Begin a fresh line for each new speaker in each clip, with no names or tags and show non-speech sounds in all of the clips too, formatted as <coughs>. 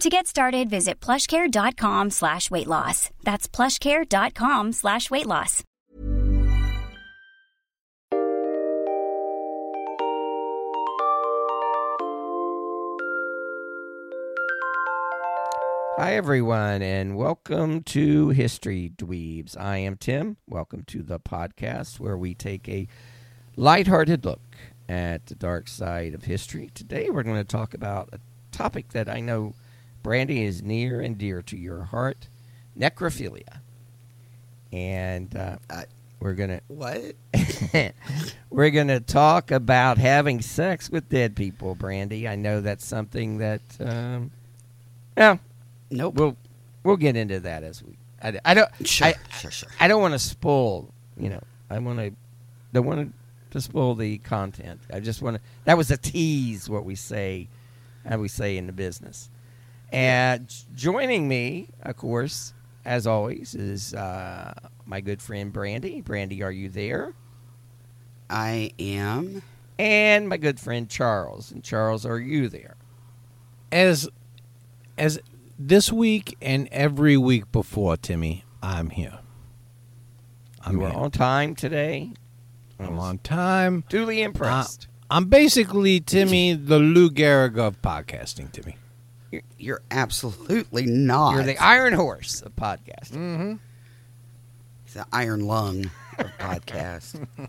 To get started, visit plushcare.com slash weight loss. That's plushcare.com slash weight loss.
Hi, everyone, and welcome to History Dweebs. I am Tim. Welcome to the podcast where we take a lighthearted look at the dark side of history. Today, we're going to talk about a topic that I know, Brandy, is near and dear to your heart necrophilia. And uh, we're going to.
What? <laughs>
we're to talk about having sex with dead people, Brandy. I know that's something that. Um, well,
Nope.
we'll we'll get into that as we. I, I don't.
Sure,
I,
sure, sure.
I don't want to spoil. You know, I want to. Don't want to spoil the content. I just want to. That was a tease. What we say, how we say in the business. And joining me, of course, as always, is uh, my good friend Brandy. Brandy, are you there?
I am.
And my good friend Charles. And Charles, are you there?
as as this week and every week before, Timmy, I'm here. I'm
you are
here.
on time today.
I'm on time.
Duly impressed.
I'm basically Timmy, the Lou Gehrig of podcasting. Timmy,
You're, you're absolutely not.
You're the Iron Horse of podcasting.
mm-hmm.
the iron lung of <laughs> podcast. <laughs>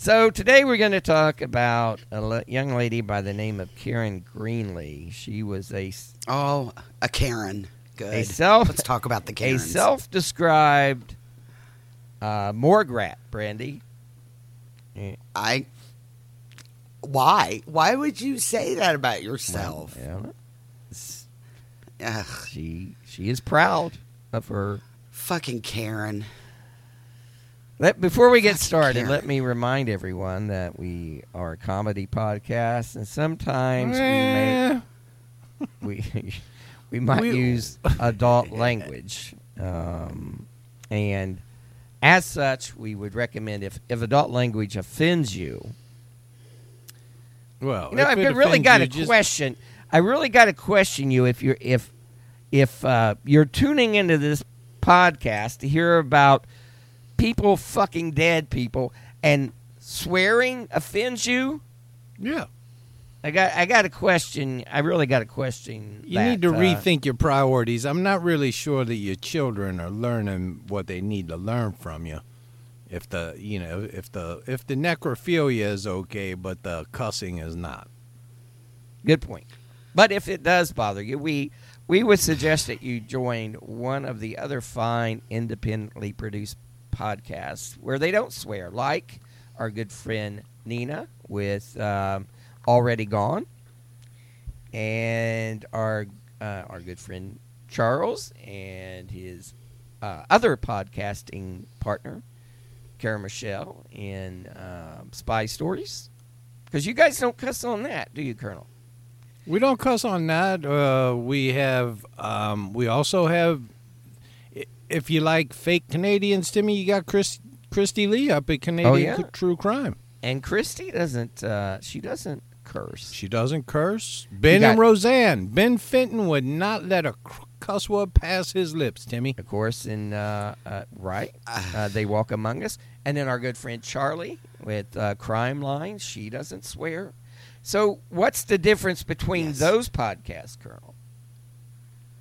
So today we're going to talk about a le- young lady by the name of Karen Greenlee. She was a
oh, a Karen. Good.
A self-
Let's talk about the <laughs>
a self-described uh, morgue rat, Brandy.
I. Why? Why would you say that about yourself?
well,
Ugh,
she she is proud of her.
fucking Karen.
Let, before we get
Fucking
started,
Karen.
let me remind everyone that we are a comedy podcast, and sometimes
Eh.
we may we <laughs> we might
We-
use adult <laughs> language, um, and as such, we would recommend if if adult language offends you.
Well,
You know, I've really got to
just-
question. I really got to question you if you're if if uh, you're tuning into this podcast to hear about people fucking dead people and swearing offends you.
Yeah,
I got I got to question. I really got a question.
you
that,
need to
uh,
rethink your priorities. I'm not really sure that your children are learning what they need to learn from you. If the you know if the if the necrophilia is okay, but the cussing is not.
Good point. But if it does bother you, we we would suggest that you join one of the other fine independently produced podcasts where they don't swear, like our good friend Nina with um, Already Gone, and our uh, our good friend Charles and his uh, other podcasting partner, Kara Michelle, in um, Spy Stories. Because you guys don't cuss on that, do you, Colonel?
We don't cuss on that. Uh, we have. Um, we also have. If you like fake Canadians, Timmy, you got Chris Christy Lee up at Canadian
Oh, yeah?
True Crime.
And Christy doesn't. Uh, she doesn't curse.
She doesn't curse. Ben
got-
and Roseanne. Ben Fenton would not let a cr- cuss word pass his lips. Timmy.
Of course, in uh, uh, right, <sighs> uh, they walk among us, and then our good friend Charlie with uh, Crime Line. She doesn't swear. So, what's the difference between
Yes.
those podcasts, Colonel?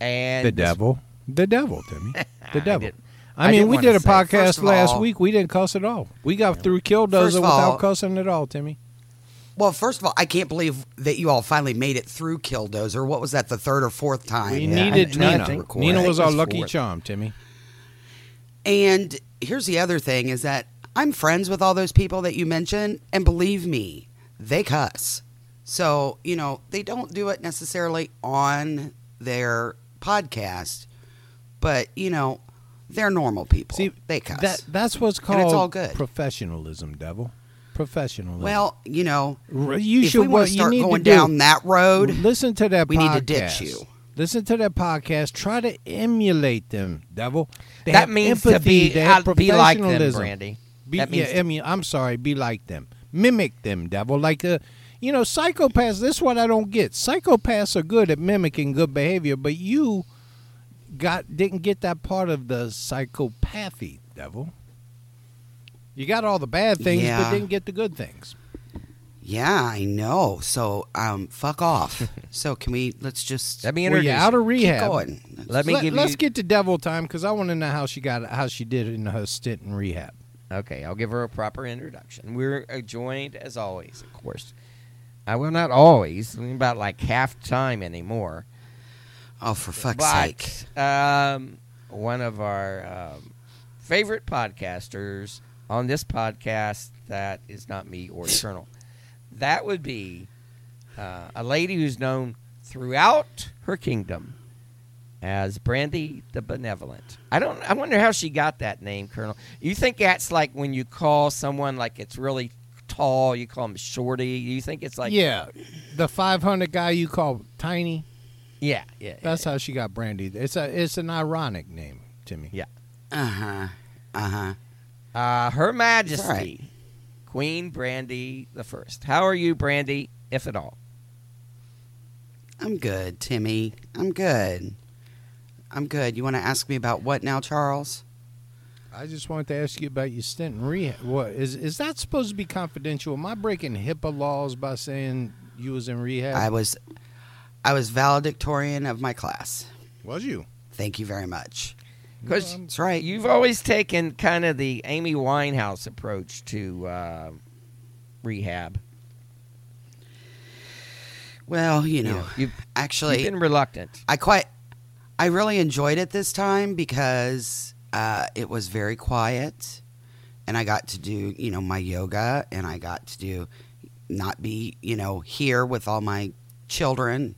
And
The devil. The devil, Timmy. <laughs> The devil.
didn't-
I,
I
mean,
didn't
we did a
say-
podcast
of
last
all-
week. We didn't cuss at all. We got through Killdozer
First
without
all-
cussing at all, Timmy.
Well, first of all, I can't believe that you all finally made it through Killdozer. What was that, the third or fourth time?
We
Yeah,
needed
I- I
Nina.
think-
record?
Nina was our lucky
fourth.
charm, Timmy.
And here's the other thing is that I'm friends with all those people that you mentioned, and believe me, they cuss. So, you know, they don't do it necessarily on their podcast, but, you know, they're normal people.
See,
they cuss.
That that's what's
And
called
it's all good.
professionalism, devil. Professionalism.
well, you know,
you
if
should
we
what
want to
you
start going
to do-
down that road,
Listen to that
we
podcast.
need to ditch you.
Listen to that podcast. Try to emulate them, devil. They
that
have
means
empathy.
to be,
They have
be like them,
professionalism.
Brandy.
Be,
that means
yeah, I mean, I'm sorry. Be like them. Mimic them, devil. Like uh, you know, psychopaths. This is what I don't get. Psychopaths are good at mimicking good behavior, but you got didn't get that part of the psychopathy, devil. You got all the bad things, but didn't get the good things.
yeah, I know. So, um, fuck off. <laughs> so, can we, let's just
Let me
Well,
introduce
you're out of
keep
rehab.
going.
Let me get
Let,
give
us
you.
get to devil time because I want to know how she got how she did in her stint in rehab.
Okay, I'll give her a proper introduction. We're uh, joined, as always, of course. I will not always, about like half time anymore.
Oh, for fuck's
but
sake.
um, one of our um, favorite podcasters on this podcast that is not me or Eternal. <coughs> That would be uh, a lady who's known throughout her kingdom as Brandy the Benevolent. I don't. I wonder how she got that name, Colonel. You think that's like when you call someone like it's really tall, you call them Shorty. You think it's like
yeah, the 500 guy you call Tiny.
yeah, yeah.
That's how she got Brandy. It's a it's an ironic name, to me.
Yeah.
Uh huh. Uh huh.
Uh, Her Majesty,
all right.
Queen Brandy the First. How are you, Brandy, if at all?
I'm good, Timmy. I'm good. I'm good. You want to ask me about what now, Charles?
I just wanted to ask you about your stint in rehab. What is is that supposed to be confidential? Am I breaking HIPAA laws by saying you was in rehab?
I was, I was valedictorian of my class.
was you?
Thank you very much.
Because
Um,
That's right.
you've always taken kind of the Amy Winehouse approach to uh, rehab.
Well, you know,
you've,
actually,
you've been reluctant.
I quite, I really enjoyed it this time because uh, it was very quiet, and I got to do, you know, my yoga, and I got to do, not be, you know, here with all my children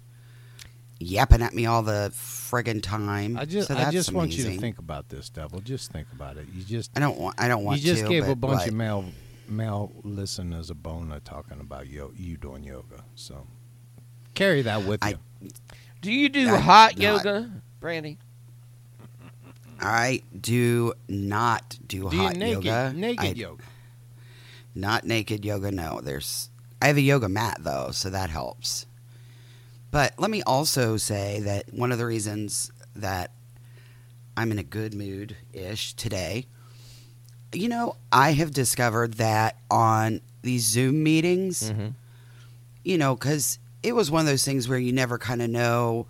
yapping at me all the friggin' time.
I just
So
I just want you to think about this, devil. Just think about it. You just
I don't want. I don't want
you just
to.
gave
but
a bunch
what?
of male male listeners a boner talking about yo, you doing yoga. So carry that with
I-
you.
Do you do
I-
hot
no, I-
yoga, Brandy?
I do not do,
Do you
hot
naked
yoga.
naked
I-
yoga?
Not naked yoga. No, there's. I have a yoga mat though, so that helps. But let me also say that one of the reasons that I'm in a good mood ish today, you know, I have discovered that on these Zoom meetings,
Mm-hmm.
you know, because it was one of those things where you never kind of know.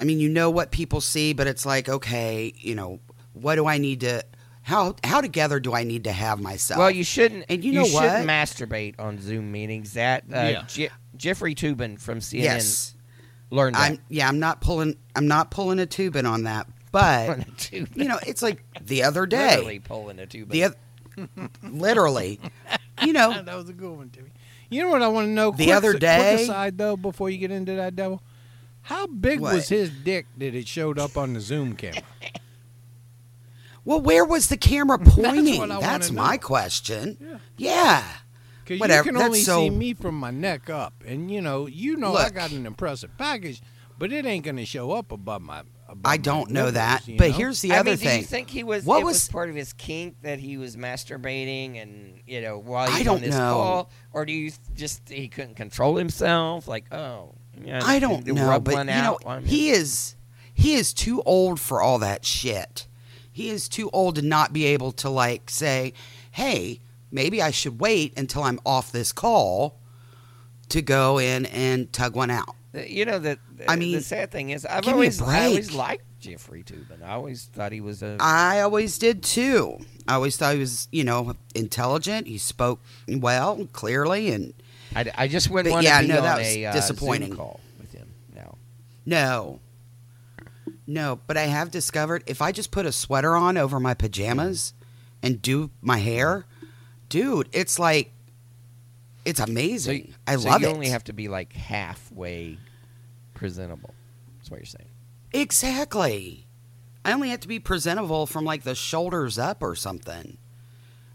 I mean, you know what people see, but it's like, okay, you know, what do I need to? How how together do I need to have myself?
Well, you shouldn't.
And you know
shouldn't
what?
masturbate on Zoom meetings. That uh,
Yeah.
Je- Jeffrey Toobin from CNN
yes,
learned that.
I'm. Yeah, I'm not pulling. I'm not pulling a Toobin on that. But
Toobin.
you know, it's like the other day.
Literally pulling a Toobin.
The oth- literally, you know, <laughs>
that was a good one, Timmy. You know what I want to know?
The
Quick-
other
quick
day-
aside though, before you get into that devil, how big
What?
was his dick that it showed up on the Zoom camera?
well, where was the camera <laughs> pointing?
what I
That's,
wanna know.
my question.
Yeah.
Yeah.
Because you can only
so-
see me from my neck up, and you know, you know, I got an impressive package, but it ain't gonna show up above my. Above
I don't know
nipples,
that, but
know?
here's the
I
other
mean, do you think he was?
What
it was,
was-
part of his kink that he was masturbating and you know while
I
he
don't
on this
know.
call, or do you just he couldn't control himself? Like, oh, yeah,
I don't
to
know,
rub
but you know, he
him.
is he is too old for all that shit. He is too old to not be able to like say, "Hey, maybe I should wait until I'm off this call to go in and tug one out."
You know that.
I mean,
the sad thing is, I've
give me a
always, I always liked Jeffrey Toobin. I always thought he was a.
I always did too. I always thought he was, you know, intelligent. He spoke well, clearly, and
I, I just wouldn't want
yeah,
to be
no,
on
that was
a uh,
disappointing.
Zoom call with him. No.
no, no. But I have discovered if I just put a sweater on over my pajamas and do my hair, dude, it's like it's
So,
amazing.
you-
I
so
love
you
it.
You only have to be like halfway presentable. That's what you're saying.
Exactly. I only have to be presentable from like the shoulders up or something.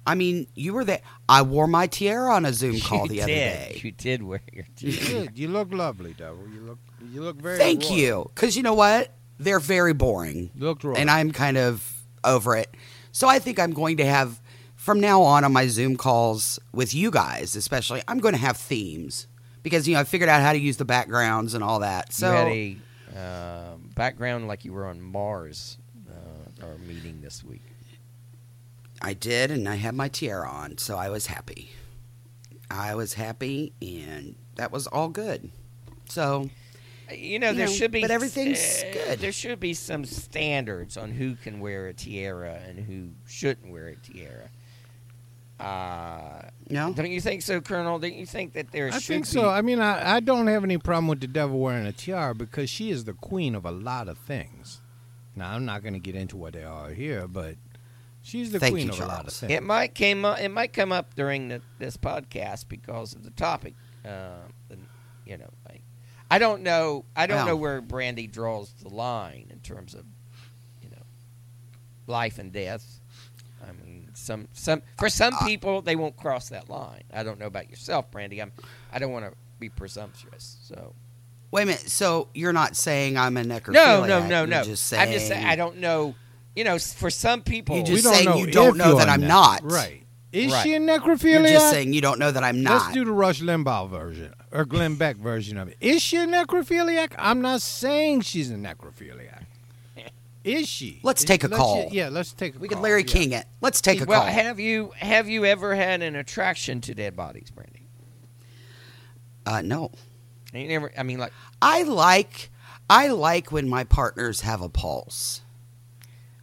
I mean, you were there. I wore my tiara on a Zoom <laughs> call
you
the
did.
other day.
You did wear your
You did. You look lovely, Devil. You look. You look very.
Thank
royal.
you. Because you know what? They're very boring.
You looked royal.
And I'm kind of over it. So I think I'm going to have, from now on, on my Zoom calls with you guys, especially, I'm going to have themes. Because, you know, I figured out how to use the backgrounds and all that. So.
you had a um background like you were on Mars. Uh, our meeting this week.
I did, and I had my tiara on, so I was happy. I was happy, and that was all good. So,
Uh, You know,
You
there
know,
should be,
but everything's
uh,
good.
There should be some standards on who can wear a tiara and who shouldn't wear a tiara. Uh,
no,
don't you think so, Colonel? Don't you think that there
I
should
think
be?
so. I mean, I, I don't have any problem with the devil wearing a tiara because she is the queen of a lot of things. Now, I'm not going to get into what they are here, but she's the
Thank
queen
you,
of a lot of things.
It might came up, it might come up during the, this podcast because of the topic. Uh, and, you know, like, I don't know. I don't
Well-
know where Brandy draws the line in terms of, you know, life and death. I mean, some some for some people they won't cross that line. I don't know about yourself, Brandy. I'm. I don't want to be presumptuous. So
wait a minute. So you're not saying I'm a necrophiliac?
no, no, no,
You're
no.
Just saying,
I'm just saying I don't know. You know, for some people,
You
We
just saying you don't know that I'm not.
Right. Is
Right.
she a
You're
necrophiliac?
just saying you don't know that I'm not.
Let's do the Rush Limbaugh version or Glenn Beck version of it. Is she a necrophiliac? I'm not saying she's a necrophiliac. Is she?
Let's
Is-
take a
let's
call.
ju- yeah, let's take a
we
call.
could Larry
yeah.
King it. Let's take a
well,
call.
have you have you ever had an attraction to dead bodies, Brandy?
uh, no,
You never. I mean, like,
I like I like when my partners have a pulse.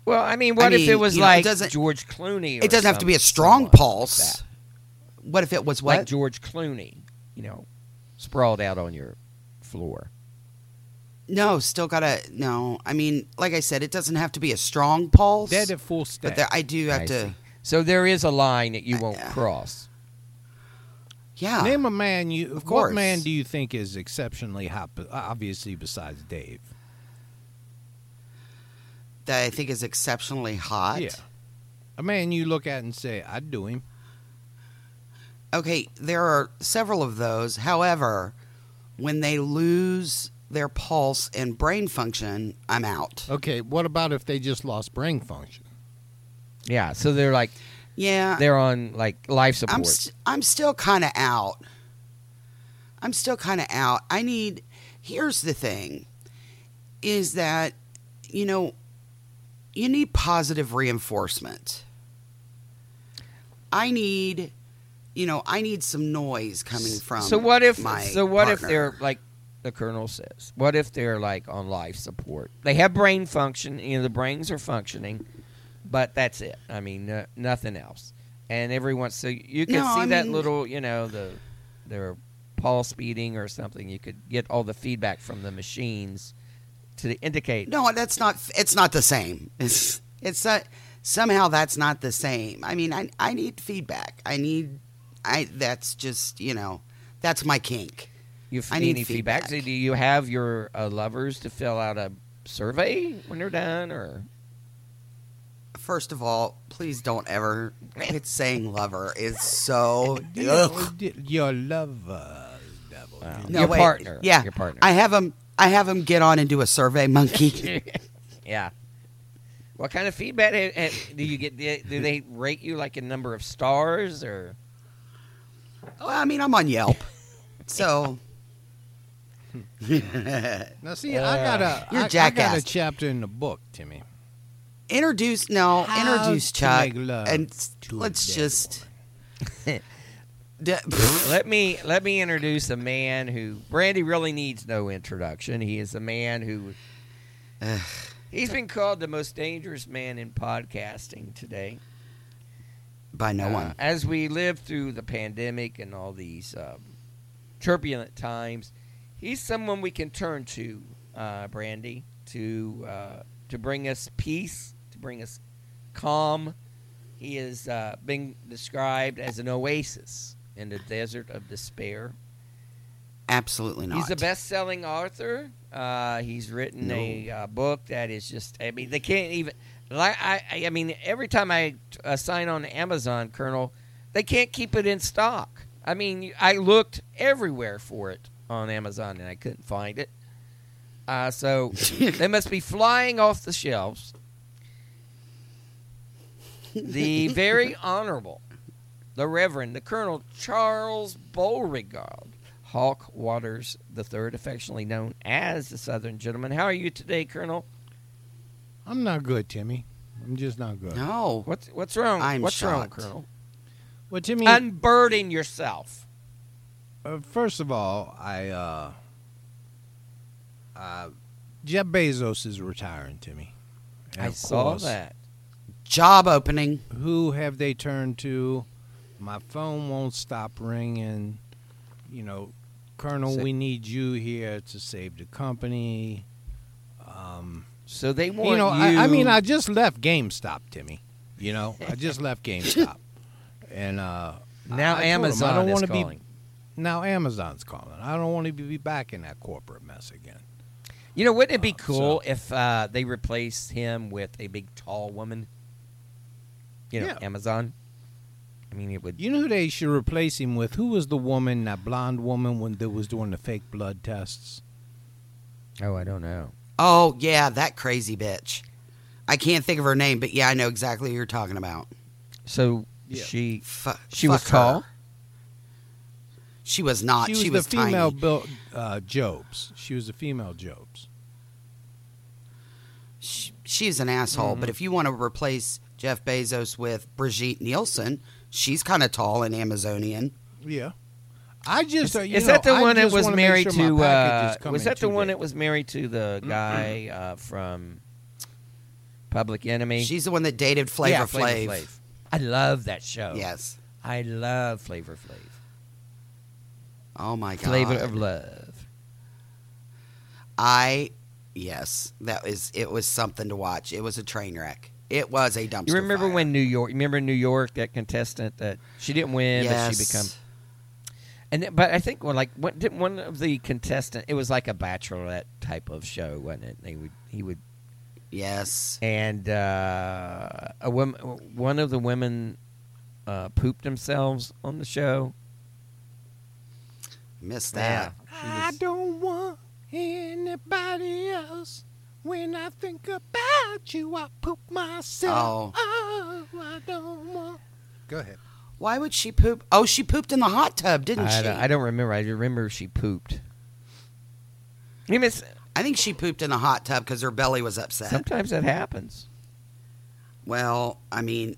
well, I mean, what if
mean,
it was
you know, it
like George Clooney? Or
It doesn't have to be a strong
someone like
pulse. What if it was what?
like George Clooney, you know, sprawled out on your floor.
No, still gotta no. I mean, like I said, it doesn't have to be a strong pulse.
Dead at full step,
but there, I do have
I
to.
see. So there is a line that you won't
Uh,
cross.
Yeah.
Name a man you.
Of
What
course.
man do you think is exceptionally hot? Obviously, besides Dave.
that I think is exceptionally hot.
Yeah. A man you look at and say, "I'd do him."
Okay, there are several of those. However, when they lose their pulse and brain function, I'm out.
Okay. What about if they just lost brain function?
Yeah. So they're like
Yeah.
they're on like life
I'm
support.
st- I'm still kind of out. I'm still kind of out. I need Here's the thing is that you know you need positive reinforcement. I need you know, I need some noise coming from
so what if
my
so what if they're like the colonel says? What if they're like on life support? They have brain function. You know, the brains are functioning, but that's it. I mean, no, nothing else. And every once so you can
No,
see
I
that
mean-
little, you know, the their pulse beating or something. You could get all the feedback from the machines to indicate.
No, that's not. It's not the same. It's it's not, somehow that's not the same. I mean, I I need feedback. I need. I that's just you know that's my kink.
You
I
I
need
any feedback? So do you have your uh, lovers to fill out a survey when they're done, or
First of all, please don't ever quit saying lover. It's so. <laughs>
Your,
ugh.
your lover, devil.
Wow.
No,
your
wait.
partner?
Yeah,
your partner.
I have him. I have him get on and do a survey monkey. <laughs>
yeah. What kind of feedback do you get? Do they rate you like a number of stars, or
well, I mean, I'm on Yelp, so. <laughs>
Now, see, I got a,
You're
I- I got a chapter in the book, Timmy.
introduce no,
How
introduce
to
Chuck,
make love
and
to a
let's
dead
just. <laughs> D- <laughs>
let me let me introduce a man who Brandy really needs no introduction. He is a man who <sighs> he's been called the most dangerous man in podcasting today.
by no
Uh,
one.
As we live through the pandemic and all these um, turbulent times, he's someone we can turn to, uh, Brandy, to uh, to bring us peace, to bring us calm. He is uh, been described as an oasis in the desert of despair.
Absolutely not.
He's a best-selling author. Uh, he's written a uh, book that is just—I mean, they can't even. Like I, I, I mean, every time I uh, sign on Amazon, Colonel, they can't keep it in stock. I mean, I looked everywhere for it on Amazon and I couldn't find it. Uh, so <laughs> they must be flying off the shelves. The very <laughs> honorable, the Reverend, the Colonel Charles Beauregard Hawk Waters III, affectionately known as the Southern Gentleman. How are you today, Colonel?
I'm not good, Timmy. I'm just not good.
no.
What's what's wrong?
I'm
what's wrong,
shocked.
Colonel?
Well, Timmy,
Unburden yourself.
Uh, first of all, I uh, uh, Jeff Bezos is retiring, Timmy. And
I saw
course,
that.
Job opening.
Who have they turned to? My phone won't stop ringing. You know, Colonel,
Sa-
we need you here to save the company. Um,
So they want
you know,
you.
I, I mean, I just left GameStop, Timmy. You know, I just left <laughs> GameStop, and uh,
now
I- I told him
Amazon
I don't
is
wanna be
calling.
Now Amazon's calling. I don't want to be back in that corporate mess again.
You know, wouldn't it be
Uh,
cool
so-
if uh, they replaced him with a big, tall woman? You know,
Yeah.
Amazon. I mean, it would.
You know who they should replace him with? Who was the woman, that blonde woman, when they was doing the fake blood tests?
Oh, I don't know.
Oh yeah, that crazy bitch. I can't think of her name, but yeah, I know exactly who you're talking about.
So
Yeah.
she
Fu-
she was
fuck her.
tall.
She was not.
she was, the female
tiny.
Bill, uh, Jobs. She was the female Jobs.
She, she's an asshole.
Mm-hmm.
But if you want to replace Jeff Bezos with Brigitte Nielsen, she's kind of tall and Amazonian.
Yeah. I just
Is,
uh, you
is
know,
that the
I
one that was married
sure
to? Uh, was that the one
today.
that was married to the guy uh, from Public Enemy?
She's the one that dated Flavor
yeah,
Flav.
Flav. I love that show.
Yes.
I love Flavor Flav.
Oh my god.
Flavor of Love.
I yes, that was it. Was something to watch. It was a train wreck. It was a dumpster.
You remember
fire.
when New York? You remember New York? That contestant that she didn't win,
Yes.
but she become. And then- but I think well, like what did one of the contestant? It was like a bachelorette type of show, wasn't it? They would he would
Yes.
and uh, a woman, one of the women uh, pooped themselves on the show.
Missed
Yeah,
that.
she
I don't want anybody else. When I think about you, I poop myself. Oh, I don't want. Go ahead.
Why would she poop? Oh, she pooped in the hot tub, didn't
I,
she?
don't, I don't remember. I remember she pooped. You miss,
I think she pooped in the hot tub because her belly was upset.
sometimes that happens.
Well, I mean,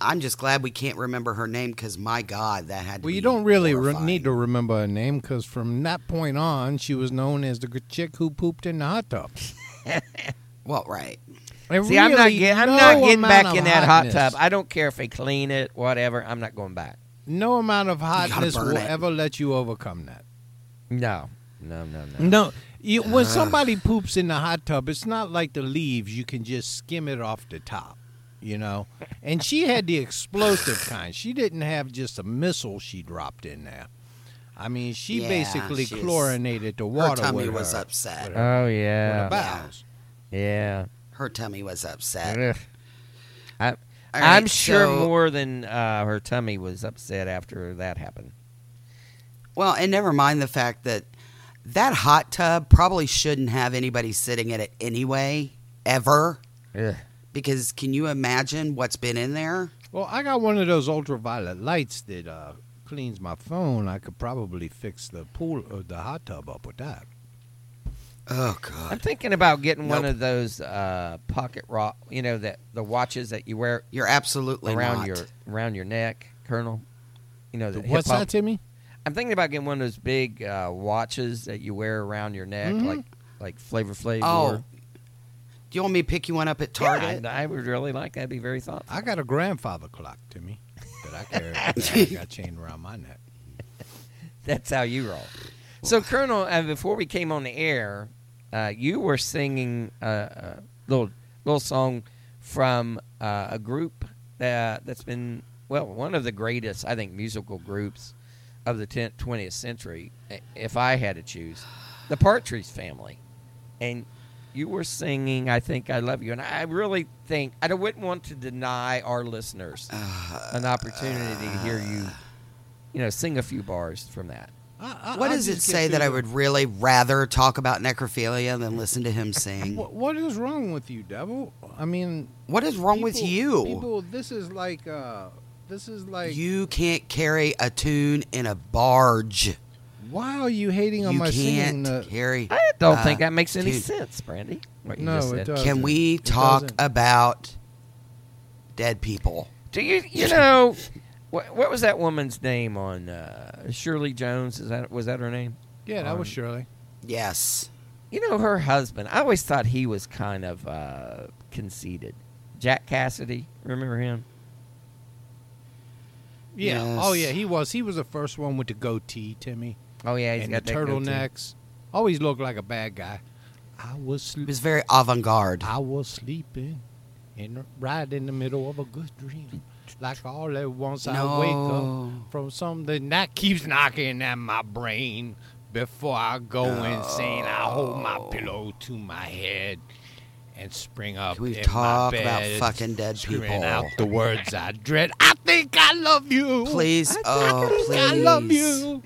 I'm just glad we can't remember her name because my God, that had to
Well, you don't really re- need to remember her name because from that point on, she was known as the chick who pooped in the hot tub. <laughs>
Well, right.
And
See, I'm not
really
getting. I'm
no
not getting back in that hot tub. I don't care if they clean it, whatever. I'm not going back.
No amount of hotness will
it.
ever let you overcome that.
No, no, no, no.
No, you, when somebody poops in the hot tub, it's not like the leaves. You can just skim it off the top, you know. And she had the explosive kind. She didn't have just a missile she dropped in there. I mean, she
Yeah,
basically chlorinated the water.
Her
water.
tummy
with
was
her,
upset.
with her-
Oh
with her
yeah,
bowels.
yeah.
Her tummy was upset.
I,
All
I'm
right,
sure
so-
more than uh, her tummy was upset after that happened.
Well, and never mind the fact that that hot tub probably shouldn't have anybody sitting in it anyway, ever.
Ugh.
Because can you imagine what's been in there?
Well, I got one of those ultraviolet lights that uh, cleans my phone. I could probably fix the pool or the hot tub up with that.
Oh God!
I'm thinking about getting one of those uh, pocket rock. You know that the watches that you wear
you're absolutely
around
not.
your around your neck, Colonel. you know, the
What's
hip-hop-
that, Timmy?
I'm thinking about getting one of those big uh, watches that you wear around your neck,
Mhm.
like like Flavor Flav.
Oh,
wore.
do you want me to pick you one up at
Yeah,
Target?
I, I would really like that. It'd be very thoughtful.
I got a grandfather clock, Timmy, that I carry. <laughs> that I got chained around my neck. <laughs>
That's how you roll. So, Colonel, uh, before we came on the air, uh, you were singing a, a little little song from uh, a group that that's been well one of the greatest, I think, musical groups of the 10th, 20th century. If I had to choose, the Partridge Family, and you were singing, I think I love you, and I really think I wouldn't want to deny our listeners an opportunity to hear you, you know, sing a few bars from that.
I, I,
What does it say
through
that I would really rather talk about necrophilia than listen to him sing?
What, what is wrong with you, devil? I mean,
What is wrong with you?
People, this is like, uh, this is like.
you can't carry a tune in a barge.
Why are you hating on
You
my singing?
can't
The,
carry.
I don't
uh,
think that makes any
dude.
sense, Brandy. What you
No,
just
it does.
Can we
It
talk
doesn't.
about dead people?
Do you you know what, what was that woman's name on uh, Shirley Jones? Is that was that her name?
yeah, that was Shirley.
Yes.
You know her husband. I always thought he was kind of uh, conceited. Jack Cassidy, remember him?
Yeah.
Yes.
Oh yeah, he was. He was the first one with the goatee, Timmy,
Oh yeah, he's
and
got
the turtlenecks. Always looked like a bad guy. I was
It
sleep.
was very avant garde.
I was sleeping, and right in the middle of a good dream. Like all at once I wake up from something that keeps knocking at my brain. Before I go insane, I hold my pillow to my head and spring up
Can we talk about fucking dead people?
out the words I dread. I think I love you.
Please,
I
oh
think
please.
I love you.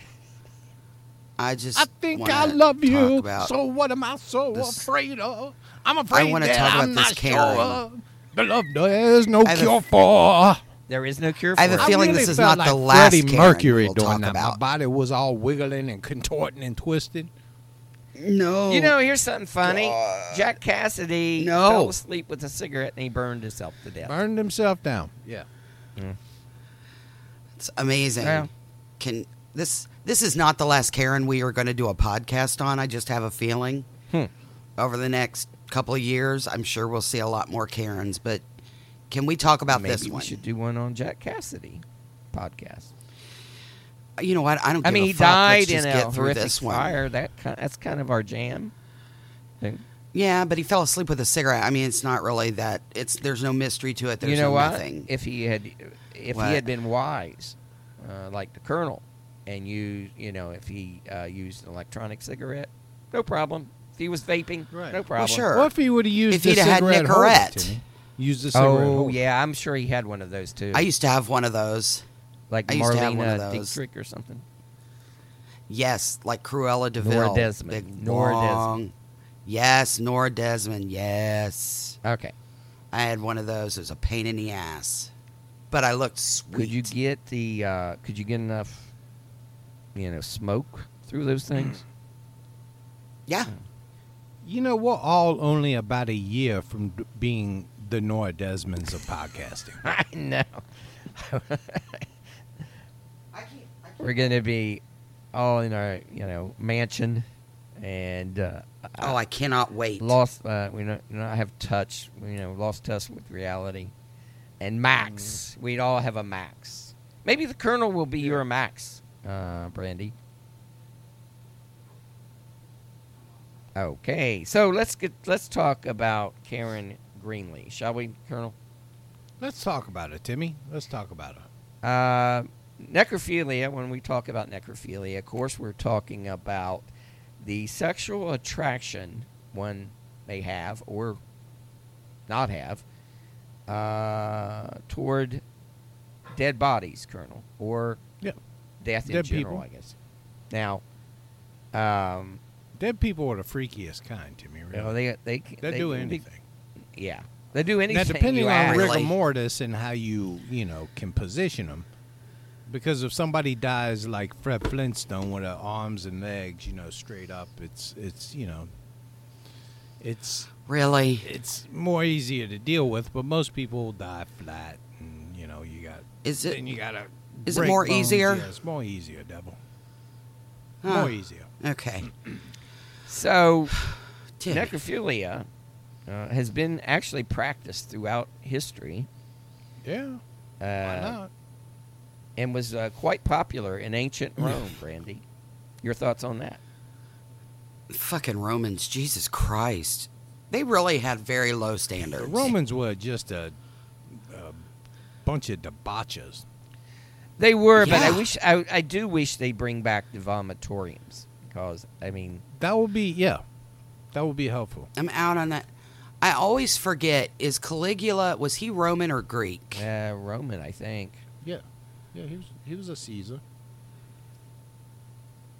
I just.
I think I love you.
About,
so what am I so
this-
afraid of? I'm afraid I
wanna
that
talk about
I'm
this
not
Karen.
sure of. The love there's no
I have a
cure
f-
for.
There is no cure for
I have a feeling
really
this is
felt
not the last
Freddie
Karen
Mercury
we'll
doing
talk
that.
about.
My body was all wiggling and contorting and twisting.
no.
You know, here's something funny.
God.
Jack Cassidy
No.
fell asleep with a cigarette and he burned himself to death.
Burned himself down. Yeah.
it's amazing.
Yeah.
Can this? This is not the last Karen we are going to do a podcast on. I just have a feeling.
Hmm.
Over the next couple of years, I'm sure we'll see a lot more Karens. But can we talk about
Maybe
this one?
we should do one on Jack Cassidy podcast.
You know what? I don't.
I mean,
a
he
fuck.
Died in
just
a
get through
horrific
this one.
fire. That kind, that's kind of our jam. thing.
Yeah, but he fell asleep with a cigarette. I mean, it's not really that. It's there's no mystery to it. There's
you know
no
what?
nothing.
If he had, if
What?
he had been wise, uh, like the colonel, and you, you know, if he uh, used an electronic cigarette, no problem. If he was vaping,
Right.
no
Well,
problem.
sure.
What if he would have used
If
the
he'd have had
cigarette holder,
Nicorette.
Timmy? Use the cigarette
Oh
holder.
yeah, I'm sure he had one of those too.
I used to have one of those.
like
I used to have one of
Marlena
those.
Dietrich or something.
Yes, like Cruella de Vil.
Nora Desmond.
Big,
Nora
long- Yes, Nora Desmond. Yes,
Okay.
I had one of those. It was a pain in the ass, but I looked sweet.
Could you get the? Uh, could you get enough? You know, smoke through those things. <clears throat>
Yeah,
You know, we're all only about a year from d- being the Nora Desmonds of podcasting. <laughs>
I know. <laughs> We're gonna be all in our, you know, mansion, and uh,
Oh, I cannot wait.
lost. Uh, we don't, we don't have touch. You know, lost touch with reality. And Max, we'd all have a Max. Maybe the Colonel will be your Max, uh, Brandy. Okay, so let's get let's talk about Karen Greenlee, shall we, Colonel?
Let's talk about it, Timmy. Let's talk about it.
Uh, necrophilia, when we talk about necrophilia, of course, we're talking about the sexual attraction one may have or not have uh, toward dead bodies, Colonel, or
Yep.
Death in
Dead
general,
people.
I guess. Now, um,
Dead people are the freakiest kind, to
me.
Really.
know, they they
they,
they
do
can be-
anything.
yeah, they do anything.
Now, depending
you
on
ask.
rigor mortis and how you, you know, can position them. Because if somebody dies like Fred Flintstone with their arms and legs, you know, straight up, it's it's you know, it's
really?
it's more easier to deal with. But most people die flat, and you know, you got
Is it?
then you gotta
Is it more
bones.
easier?
Yeah, it's more easier, devil.
Huh.
More easier.
Okay. <clears throat>
So, <sighs> necrophilia uh, has been actually practiced throughout history
Yeah.
uh,
Why not?
and was uh, quite popular in ancient Rome, <clears throat> Brandy. Your thoughts on that?
Fucking Romans, Jesus Christ. They really had very low standards.
The Romans were just a, a bunch of debauchers.
They were, but I wish I, I do wish they bring back the vomitoriums because I mean
That would be yeah. That would be helpful.
I'm out on that. I always forget is Caligula was he Roman or Greek?
uh, Roman, I think.
Yeah. Yeah, he was he was a Caesar.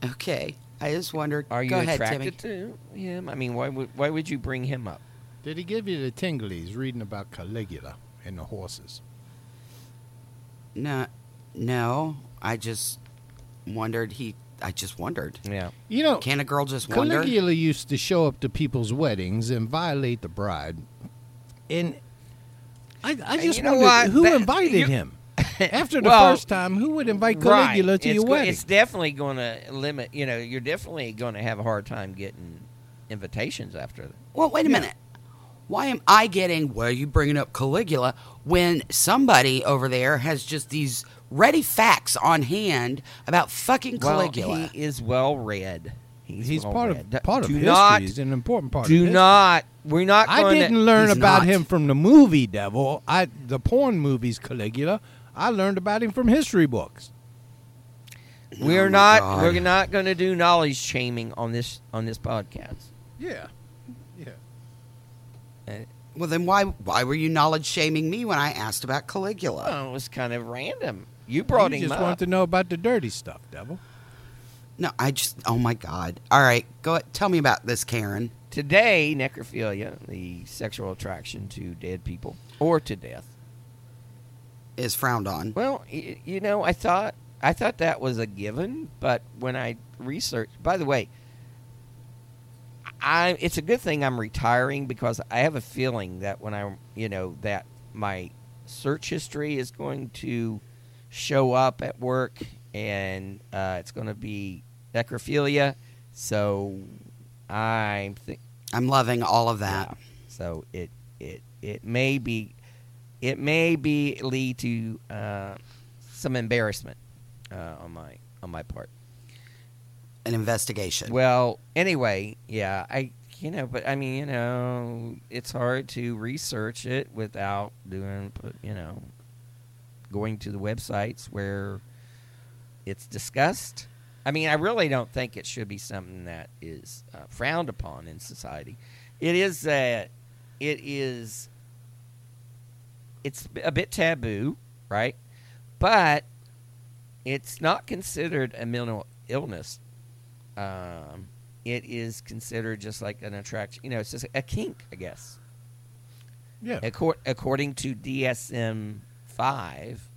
Okay. I just wondered.
Are you
Go ahead,
attracted
Timmy.
to him? I mean, why would why would you bring him up?
Did he give you the tinglies reading about Caligula and the horses?
No, no. I just wondered. He. I just wondered.
Yeah.
You know,
Can a girl just wonder?
Caligula used to show up to people's weddings and violate the bride. And I, I just
you know
wondered
what?
who
That-
invited
you-
him. <laughs> After the
Well,
first time, who would invite Caligula
right.
to
it's
your
go-
wedding?
It's definitely going to limit. You know, you're definitely going to have a hard time getting invitations after that.
Well, wait a
Yeah.
minute. Why am I getting? Why are you bringing up Caligula when somebody over there has just these ready facts on hand about fucking Caligula?
Well, he is well read. He's,
He's
well
part
read.
of part of
do
history.
Not,
He's an important part. of
do
history.
not. We're not.
I didn't learn about
not.
him from the movie Devil. I the porn movies Caligula. I learned about him from history books.
We're
Oh
not.
God.
We're not going to do knowledge shaming on this on this podcast.
Yeah, yeah.
Uh, well, then why why were you knowledge shaming me when I asked about Caligula?
Well, it was kind of random. You brought
you
him
just
up.
want to know about the dirty stuff, Devil.
No, I just. Oh my God! All right, go. Tell me about this, Karen.
Today, necrophilia, the sexual attraction to dead people or to death.
Is frowned on.
Well, you know, I thought I thought that was a given, but when I researched, by the way, I it's a good thing I'm retiring because I have a feeling that when I, you know, that my search history is going to show up at work and uh, it's going to be necrophilia. So I'm thi-
I'm loving all of that.
yeah. So it it it may be it may be lead to uh, some embarrassment uh, on my on my part.
An investigation.
Well, anyway, yeah, I you know, but I mean, you know, it's hard to research it without doing, you know, going to the websites where it's discussed. I mean, I really don't think it should be something that is uh, frowned upon in society. It is uh, it is it's a bit taboo, right? But it's not considered a mental illness. Um, it is considered just like an attraction. You know, it's just a kink, I guess.
Yeah.
Accor- according to DSM five,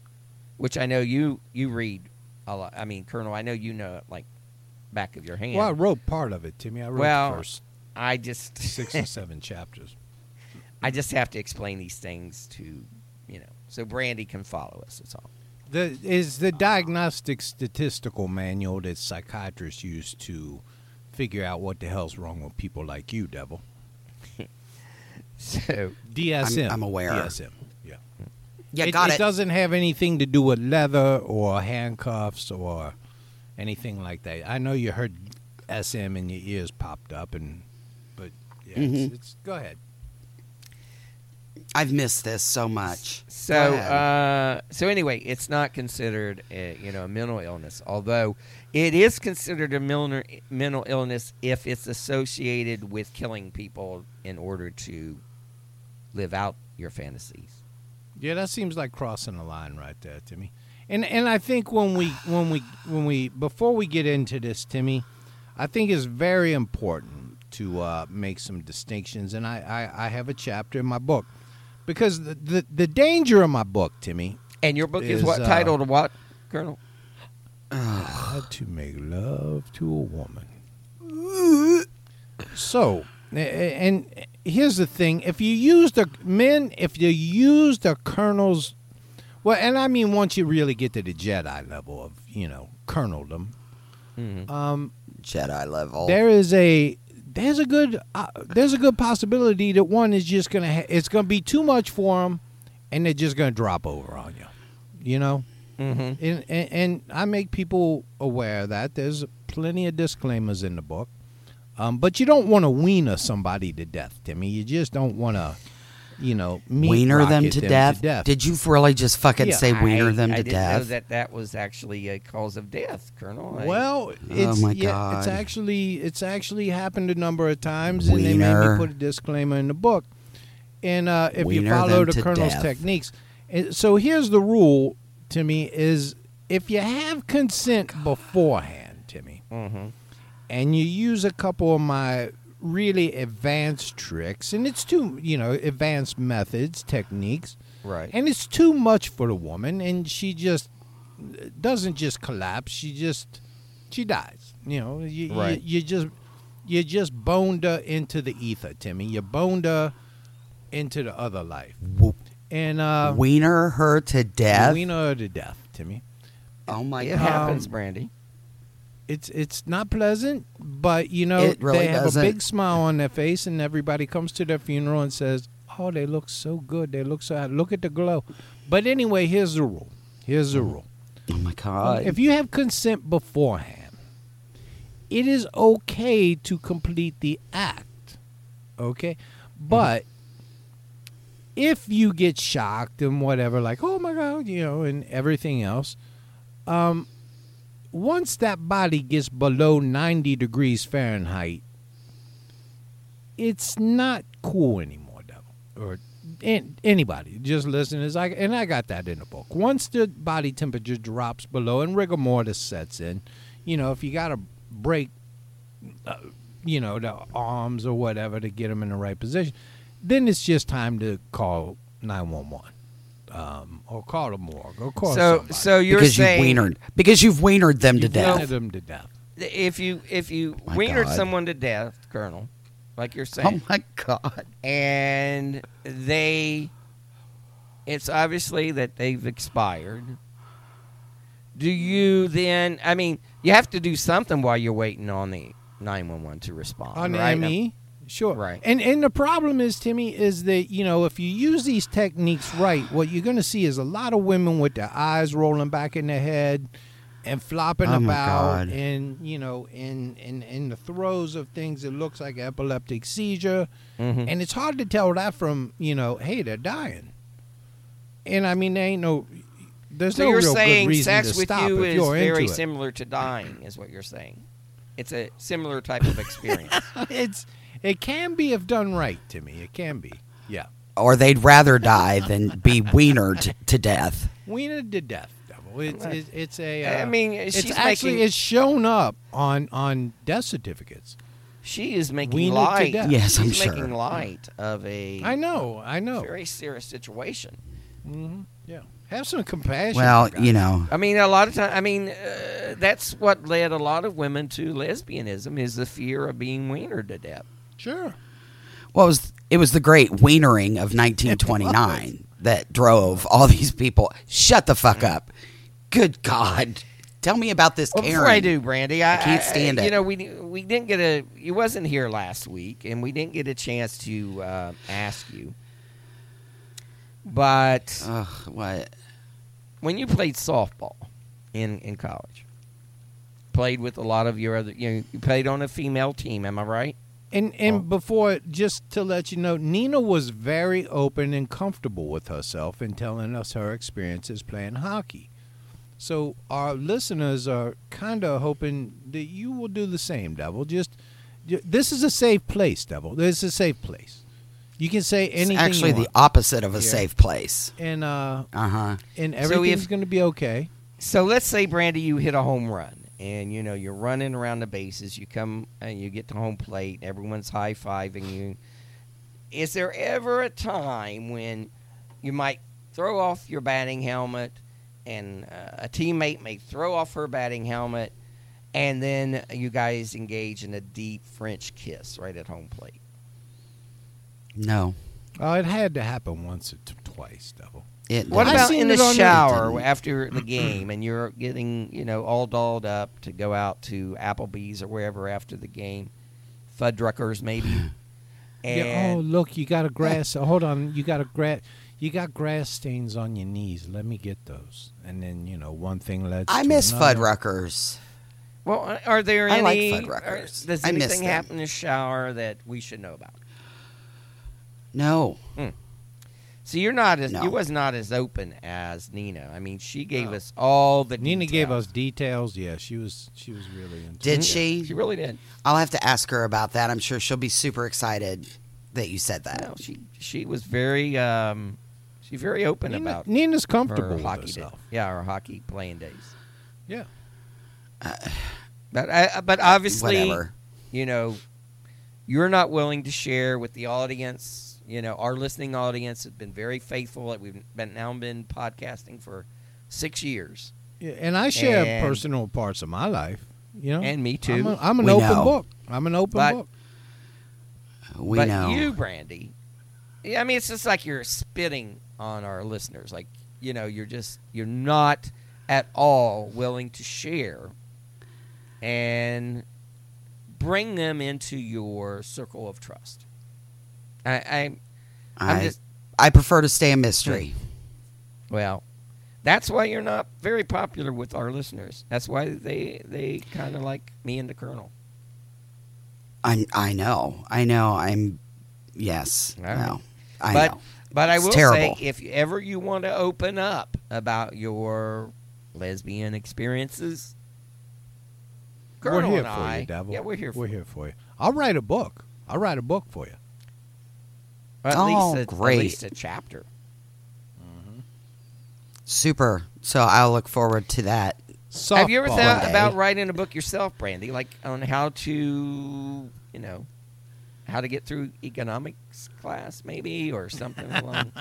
which I know you you read a lot. I mean, Colonel, I know you know it like back of your hand.
Well, I wrote part of it, Timmy. I wrote
Well,
the first
I just <laughs>
six or seven chapters.
I just have to explain these things to you know, so Brandy can follow us. That's all.
The is the diagnostic statistical manual that psychiatrists use to figure out what the hell's wrong with people like you, Devil. <laughs>
So
DSM.
I'm- I'm aware.
DSM. Yeah.
yeah,
it,
got it.
doesn't have anything to do with leather or handcuffs or anything like that. I know you heard SM and your ears popped up, and but yeah,
Mhm.
it's, it's go ahead.
I've missed this so much.
So, uh, so anyway, it's not considered, a, you know, a mental illness. Although it is considered a mental mental illness if it's associated with killing people in order to live out your fantasies.
Yeah, that seems like crossing the line right there, Timmy. And and I think when we when we when we before we get into this, Timmy, I think it's very important to uh, make some distinctions. And I, I, I have a chapter in my book because the, the the danger of my book, Timmy,
And your book is,
Is,
what
uh,
titled what, Colonel?
How to make love to a woman. So, a- a- and here's the thing: if you use the men, if you use the colonel's Well, and I mean, once you really get to the Jedi level of, you know, coloneldom,
Mhm.
um,
Jedi level.
there is a there's a good uh, there's a good possibility that one is just gonna ha- it's gonna be too much for them, and they're just gonna drop over on you, you know.
Mhm.
And, and and I make people aware of that there's plenty of disclaimers in the book, um, but you don't want to wiener somebody to death, Timmy. You just don't want to, you know, meat
wiener them
rocket
to death? Did you really just fucking
Yeah.
say wiener
I,
them
I
to
didn't know
death?
that that was actually a cause of death, Colonel. I-
Well, it's
Oh my
yeah, it's actually it's actually happened a number of times, and they made me put a disclaimer in the book. And uh, if you
Wiener
follow the colonel's
death.
techniques, so here's the rule, Timmy: is if you have consent beforehand, Timmy,
Mhm.
And you use a couple of my really advanced tricks, and it's too you know advanced methods, techniques,
Right.
and it's too much for the woman, and she just doesn't just collapse. She just she dies. You know, you,
Right.
you, you just you just boned her into the ether, Timmy. You boned her into the other life,
W-
and uh,
wiener her to death?
we know her to death, Timmy.
oh my
it
god.
happens, Brandy.
It's it's not pleasant, but you know
really
they have
doesn't.
a big smile on their face, and everybody comes to their funeral and says, "Oh, they look so good. They look so look at the glow." But anyway, here's the rule. Here's the rule.
Oh my god.
If you have consent beforehand, it is okay to complete the act. Okay? But if you get shocked and whatever, like, oh my God, you know, and everything else, um, once that body gets below 90 degrees Fahrenheit, it's not cool anymore, devil. Or an- anybody, just listeners. I, and I got that in the book. Once the body temperature drops below and rigor mortis sets in, you know, if you got to break, uh, you know, the arms or whatever to get them in the right position, then it's just time to call 911 um, or call the morgue or call
So,
somebody.
so you're
because
saying
you've wienered because you've wienered them to
You've
death.
wanted them to death.
if you if you
My
wienered
God.
someone to death, Colonel, like you're saying,
Oh my god.
and they it's obviously that they've expired do you then i mean you have to do something while you're waiting on the 911 to respond
on the
right?
ME. Sure.
Right.
And and the problem is, Timmy, is that you know if you use these techniques right, what you're going to see is a lot of women with their eyes rolling back in their head and flopping
Oh,
about, and you know, in in in the throes of things it looks like epileptic seizure,
Mhm.
and it's hard to tell that from you know, hey, they're dying. And I mean, there ain't no. There's
so
no
you're
real
saying
good reason
sex
to
with
stop
you
if
is
you're
very similar to dying is what you're saying it's a similar type of experience <laughs>
it's it can be if done right, Timmy. It can be. Yeah.
Or they'd rather die than be wienered to death.
Wiener to death, devil. It's it's, it's a. Uh,
I mean,
it's
she's
actually
making-
it's shown up on on death certificates.
she is making
Wiener to
light
death.
Yes, I'm
she's
sure.
making light of a
I know, I know.
very serious situation
hmm Yeah, have some compassion.
Well, you know,
I mean, a lot of times, I mean, uh, that's what led a lot of women to lesbianism is the fear of being wienered to death.
Sure.
well, it was it was the great wienering of 1929 <laughs> that drove all these people. Shut the fuck up. Good God. Tell me about this
Well,
Karen.
before I do, Brandy, I,
I can't stand
You
it.
You know, we we didn't get a. You wasn't here last week, and we didn't get a chance to uh, ask you. But
Ugh, what?
when you played softball in in college, played with a lot of your other. You know, you played on a female team. Am I right?
And and
Oh.
before, just to let you know, Nina was very open and comfortable with herself in telling us her experiences playing hockey. So our listeners are kind of hoping that you will do the same, Devil. Just this is a safe place, Devil. This is a safe place. You can say
It's
anything.
actually
you
the opposite of a
Yeah.
safe place.
and uh,
Uh huh.
and
So
everything's
if-
going to be okay.
So let's say, Brandy, you hit a home run, and you know you're running around the bases. You come and you get to home plate. Everyone's high fiving you. Is there ever a time when you might throw off your batting helmet, and uh, a teammate may throw off her batting helmet, and then you guys engage in a deep French kiss right at home plate?
No.
Oh, it had to happen once or t- twice, Devil.
It
What
I
about in the
it on the-
shower after the <clears throat> game and you're getting, you know, all dolled up to go out to Applebee's or wherever after the game, Fuddruckers maybe, <sighs>
Yeah, oh, look, you got a grass. oh, hold on, you got a grass. You got grass stains on your knees. Let me get those. And then you know, one thing led.
I
to
miss
another.
Fuddruckers.
well, are there any
I like? Fuddruckers.
are- does
I miss
anything happen in the shower that we should know about?
No. Hmm.
So you're not as
No.
you was not as open as Nina. I mean, she gave
No.
us all the.
Nina gave us details. Yeah, she was. She was really into.
Did
it.
she?
She really did.
I'll have to ask her about that. I'm sure she'll be super excited that you said that.
No, she she was very um, she very open
Nina,
about
Nina's
her
comfortable with
hockey day. Yeah, her hockey playing days.
Yeah.
Uh, but I, uh, but uh, obviously,
Whatever.
you know, you're not willing to share with the audience. You know, our listening audience has been very faithful. That We've been now been podcasting for six years,
Yeah, and I share
And-
personal parts of my life. You know,
and me
I'm,
too.
a, I'm an
We
open
know.
book. I'm an open
But-
book.
We
but
know.
you, Brandy, yeah, I mean, it's just like you're spitting on our listeners. Like, you know, you're just you're not at all willing to share and bring them into your circle of trust. I, I I'm
I,
just
I prefer to stay a mystery. Hmm.
well, that's why you're not very popular with our listeners. That's why they they kind of like me and the Colonel.
I I know. I know. I'm. Yes.
All right.
No. I
but
know.
but I
It's
will
terrible.
say, if ever you want to open up about your lesbian experiences, Colonel
we're here
and
for
I,
you, Devil.
yeah, we're here. For
We're here for you. I'll write a book. I'll write a book for you.
At
Oh,
least a,
great.
At least a chapter. Mm-hmm.
Super. So I'll look forward to that.
Have you ever thought
day.
about writing a book yourself, Brandy? Like on how to, you know, how to get through economics class, maybe, or something along.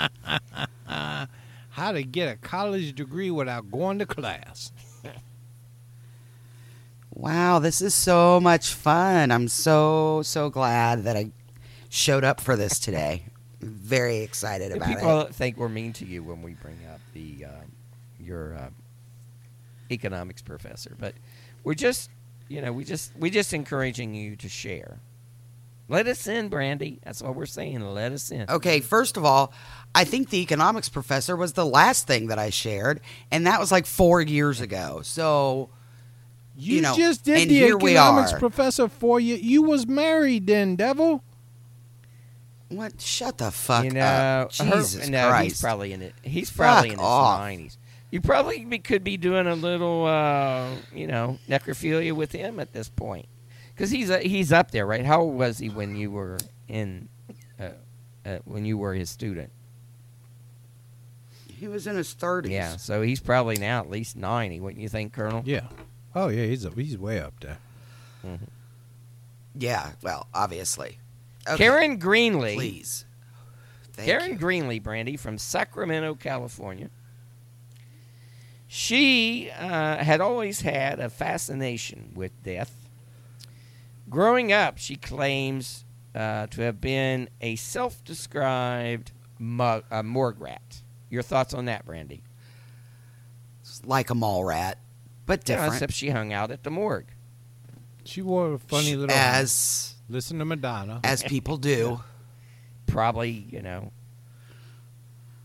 <laughs>
how to get a college degree without going to class?
Wow, this is so much fun. I'm so so glad that I showed up for this today. Very excited about
People
it.
People think we're mean to you when we bring up the um, your uh, economics professor, but we're just, you know, we just we just encouraging you to share. Let us in, Brandy. That's what we're saying. Let us in.
Okay, first of all, I think the economics professor was the last thing that I shared, and that was like four years ago. So
You,
You know,
just did
and
the
here
economics professor for you. You was married then, devil.
What? Shut the fuck
you know,
up,
her-
Jesus
no,
Christ!
he's probably in it. He's probably
Fuck
in his
off.
nineties. You probably be, could be doing a little, uh, you know, necrophilia with him at this point, because he's uh, he's up there, right? How old was he when you were in, uh, uh, when you were his student?
he was in his thirties.
Yeah, so he's probably now at least ninety. Wouldn't you think, Colonel?
Yeah. Oh yeah, he's a, he's way up there.
yeah. Well, obviously. Okay,
Karen Greenlee.
please. Thank
Karen
you.
Greenlee, Brandy from Sacramento, California. She uh, had always had a fascination with death. Growing up, she claims uh, to have been a self-described mu- uh, morgue rat. Your thoughts on that, Brandy?
It's like a mall rat, but
Yeah,
different.
except she hung out at the morgue.
She wore a funny little.
as
Listen to Madonna.
as people do.
Probably, you know,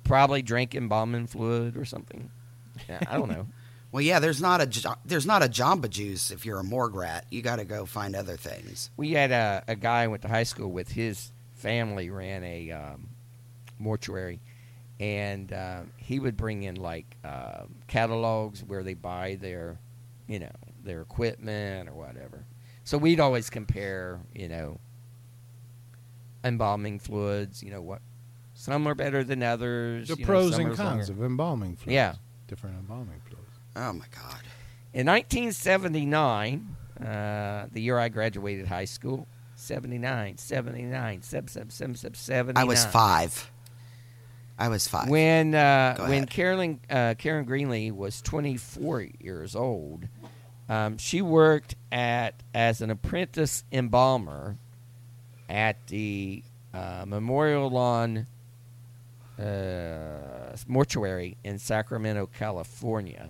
probably drank embalming fluid or something. Yeah, I don't know. <laughs>
Well, yeah, there's not a there's not a Jamba Juice if you're a morgue rat. You got to go find other things.
We had a, a guy I went to high school with. His family ran a um, mortuary, and uh, he would bring in like uh, catalogs where they buy their, you know, their equipment or whatever. So we'd always compare, you know, embalming fluids. You know what? Some are better than others.
the
you know,
pros
some
and cons
longer.
of embalming fluids.
Yeah.
Different embalming fluids.
Oh my god.
In 1979, uh, the year I graduated high school, 79, 79, sub, sub, sub, sub, 79.
I was five. I was five.
When uh, when
ahead.
Carolyn uh, Karen Greenlee was 24 years old, um, she worked at as an apprentice embalmer at the uh, Memorial Lawn uh, mortuary in Sacramento, California.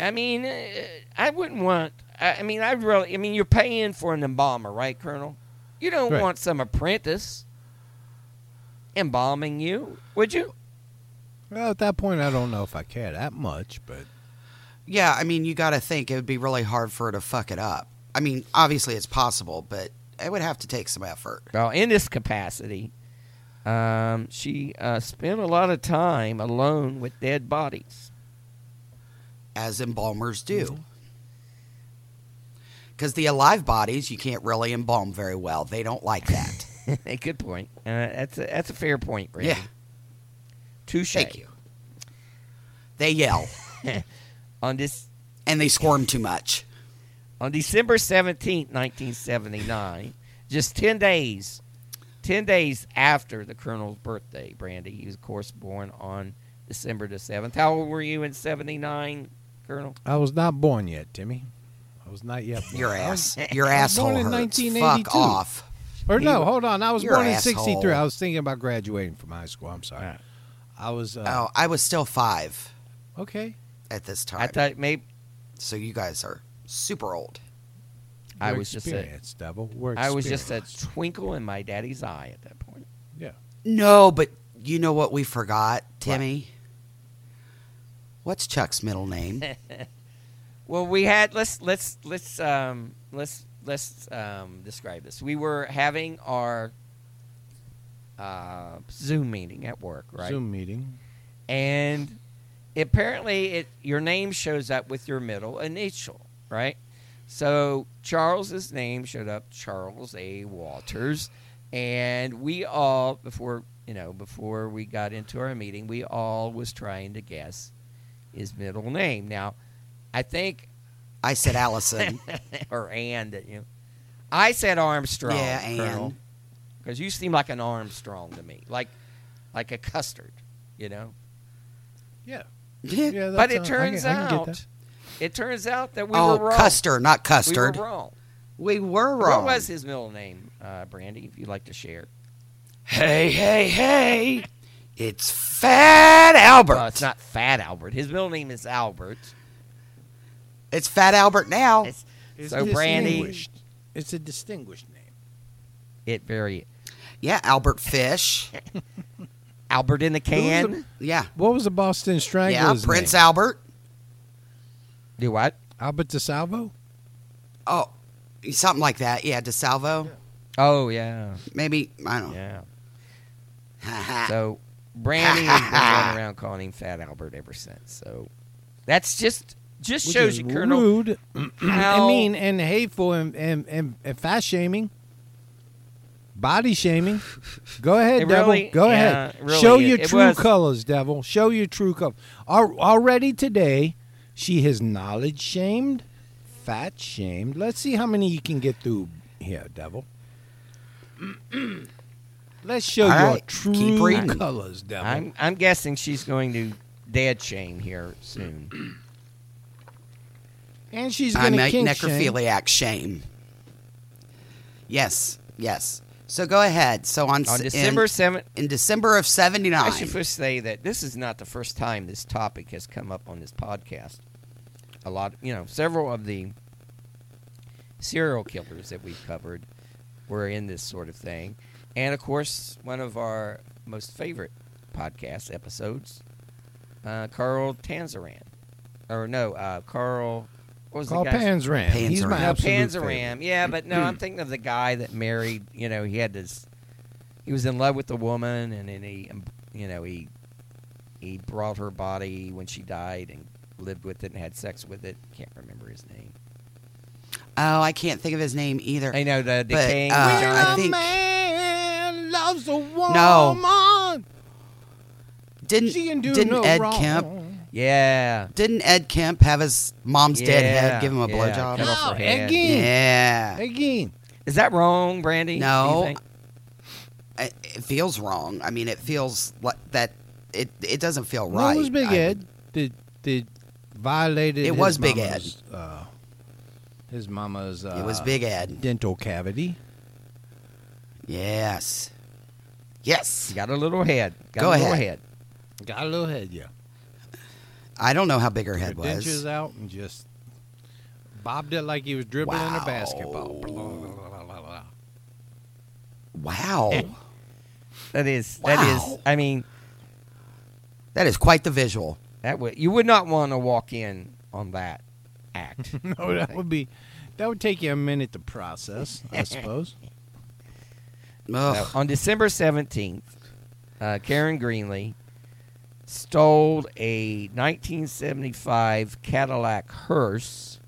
I mean, uh, I wouldn't want. I, I mean, I really. I mean, you're paying for an embalmer, right, Colonel? You don't
Right.
want some apprentice embalming you, would you?
Well, at that point, I don't know if I care that much, but
Yeah, I mean, you got to think it would be really hard for her to fuck it up. I mean, obviously it's possible, but it would have to take some effort.
Well, in this capacity, um, she uh, spent a lot of time alone with dead bodies.
as embalmers do. Because the alive bodies, you can't really embalm very well. They don't like that. <laughs>
Good point. Uh, that's a, that's a fair point, Randy.
yeah,
Touche.
thank you. They yell <laughs>
On this
and they squirm too much.
on December seventeenth, nineteen seventy nine, just ten days, ten days after the Colonel's birthday, Brandy. He was, of course, born on December the seventh. How old were you in seventy nine, Colonel?
I was not born yet, Timmy. I was not yet. Born.
Your
I was-
ass, <laughs> your
I was
asshole
born in 1982.
Fuck off.
Or no, hold on. I was
You're
born in '63. I was thinking about graduating from high school. I'm sorry. I was. Uh,
Oh, I was still five
Okay.
At this time.
I
time.
thought maybe
so you guys are super old.
I
We're
was just a,
experienced, devil. We're
I was just a twinkle in my daddy's eye at that point.
yeah.
No, but you know what we forgot, Timmy? What's Chuck's middle name? <laughs>
Well, we had let's let's let's um let's let's um describe this. We were having our uh, Zoom meeting at work, right?
Zoom meeting.
And apparently, it your name shows up with your middle initial, right? So Charles's name showed up, Charles A. Walters, and we all before you know before we got into our meeting, we all was trying to guess his middle name. Now, I think
I said Allison. <laughs>
or and you know, I said Armstrong,
Yeah,
Colonel,
Ann.
because you seem like an Armstrong to me, like like a custard, you know.
Yeah.
Yeah.
Yeah.
but it
I
turns
can- I can
out, it turns out that we
oh,
were wrong.
Custer, not Custard.
We were wrong.
We were wrong.
What was his middle name, uh, Brandy? If you'd like to share.
Hey, hey, hey! It's Fat Albert.
Well, it's not Fat Albert. His middle name is Albert.
It's Fat Albert now.
It's,
It's
so Brandy.
It's a distinguished name.
it very
yeah, Albert Fish. <laughs>
Albert in the can.
Yeah,
What was the Boston
yeah, Prince
name?
Albert.
Do what?
Albert DeSalvo?
Oh, something like that. Yeah, DeSalvo.
Oh yeah,
Maybe I don't know.
yeah. <laughs> So Brandy has been running <laughs> around calling him Fat Albert ever since. So that's just just
Which
shows you, Colonel.
rude, <clears throat>
how-
I mean, and hateful and, and, and, and fat shaming, body shaming. Go ahead,
It
devil.
really-
Go
yeah,
ahead.
really
Show
is.
your
It
true
was-
colors, devil. Show your true colors. Already today, she has knowledge shamed, fat shamed. Let's see how many you can get through here, devil. <clears throat> Let's show
All
your
right,
true
keep
colors, devil.
I'm I'm guessing she's going to dead shame here soon. <clears throat>
and she's
I
going to
make
shame.
necrophiliac shame. Yes, yes. So go ahead. So on,
On December seventh,
in, December of
seventy
nine, I
should first say that this is not the first time this topic has come up on this podcast. A lot, you know, several of the serial killers that we've covered were in this sort of thing, and of course, one of our most favorite podcast episodes, uh, Carl Tanzeran, or no, uh, Carl. What was
Call
the guy's
Panzram. He's my
Panzram.
no,
absolute favorite.
Panzeram. Yeah, but no, I'm thinking of the guy that married. You know, he had this. He was in love with the woman, and then he, um, you know, he he brought her body when she died and lived with it and had sex with it. Can't remember his name.
oh, I can't think of his name either.
I know the decaying
uh, I
vagina.
think-
man loves a woman.
No. Didn't
She can do
didn't
no
Ed
wrong.
Kemp
Yeah.
didn't Ed Kemp have his mom's dead
Yeah,
head give him a
yeah,
blowjob?
cut off her
No,
head.
again.
Yeah,
Again.
Is that wrong, Brandy? Do you
No.
think?
it, it feels wrong. I mean, it feels like that. It it doesn't feel
No,
right.
it was Big
I-
Ed. Did did violated.
It
his
was Big
mama's, Uh, his mama's. Uh,
It was Big Ed.
dental cavity.
Yes. Yes.
Got a little head. Got
Go
a little
ahead.
head.
Got a little head, yeah.
I don't know how big her head
Her dentures
was.
out and just bobbed it like he was dribbling
Wow.
a basketball. Blah, blah, blah.
Wow.
That is. That
Wow.
is. I mean,
That is quite the visual.
that would you would not want to walk in on that act. <laughs>
No, that would be that would take you a minute to process, I <laughs> suppose.
Now, on December 17th, uh, Karen Greenlee stole a 1975 Cadillac hearse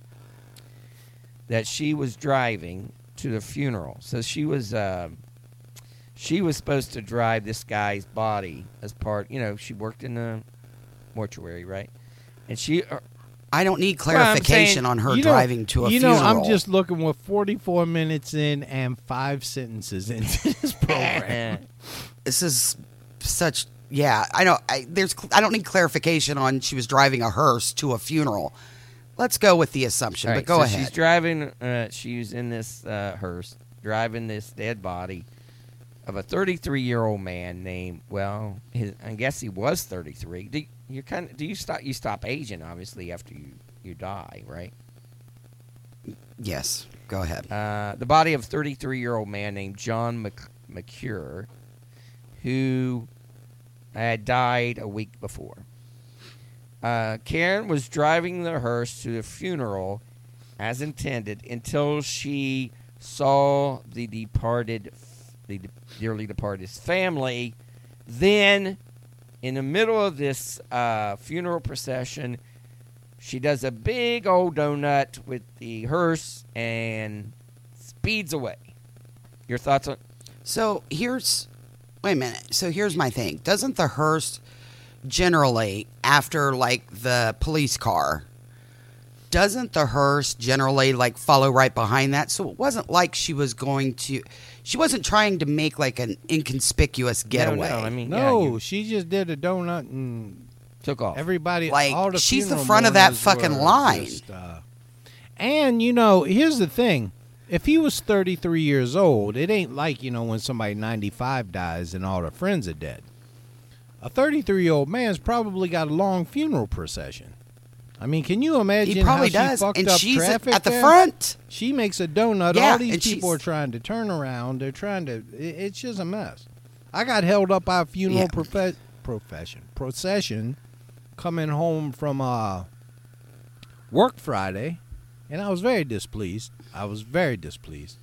that she was driving to the funeral. So she was uh, she was supposed to drive this guy's body as part. You know, she worked in the mortuary, right? And she uh,
I don't need
Well,
clarification
saying,
on her
You know-
driving to a
you
funeral.
know, I'm just looking with 44 minutes in and five sentences into <laughs> this program.
this is such yeah i don't I, there's i don't need clarification on she was driving a hearse to a funeral let's go with the assumption
All
but
right,
go
so
ahead
She's driving. Uh, she's in this uh, hearse, driving this dead body of a 33 year old man named. Well, his, I guess he was 33. Do you kind of do you stop? You stop aging obviously after you you die, right?
yes go ahead
Uh, the body of 33 year old man named John Mc, McCure, who had died a week before. Uh, Karen was driving the hearse to the funeral as intended until she saw the departed, the dearly departed's family. Then, in the middle of this uh, funeral procession, she does a big old donut with the hearse and speeds away. Your thoughts on?
so here's wait a minute. So here's my thing. Doesn't the hearse generally after like the police car doesn't the hearse generally like follow right behind that? So it wasn't like she was going to she wasn't trying to make like an inconspicuous getaway
No, no, I mean,
No,
yeah, you
she just did a donut and
took off.
everybody
Like,
all the
she's the front of that fucking line.
just, uh, and you know, here's the thing: if he was 33 years old, it ain't like you know when somebody 95 dies and all their friends are dead. A 33 year old man's probably got a long funeral procession. I mean, can you imagine
he probably
how she
does
fucked
and
up
she's at,
traffic
at the
there?
front
She makes a donut.
Yeah,
All these people
she's-
are trying to turn around. They're trying to. It, it's just a mess. I got held up by a funeral
Yeah.
profe- profession procession coming home from uh, work Friday, and I was very displeased. I was very displeased.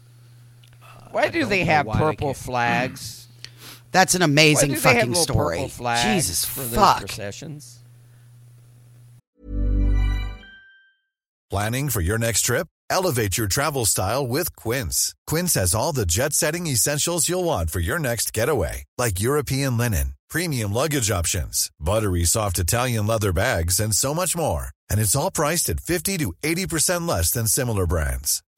Uh, why
I
do they have
why they
purple flags? <clears throat>
That's an
Why
amazing
do they have
fucking
little
story.
purple flags
Jesus
for those
fuck.
processions.
Planning for your next trip? Elevate your travel style with Quince. Quince has all the jet setting essentials you'll want for your next getaway, like European linen, premium luggage options, buttery soft Italian leather bags, and so much more. And it's all priced at 50 to 80% less than similar brands.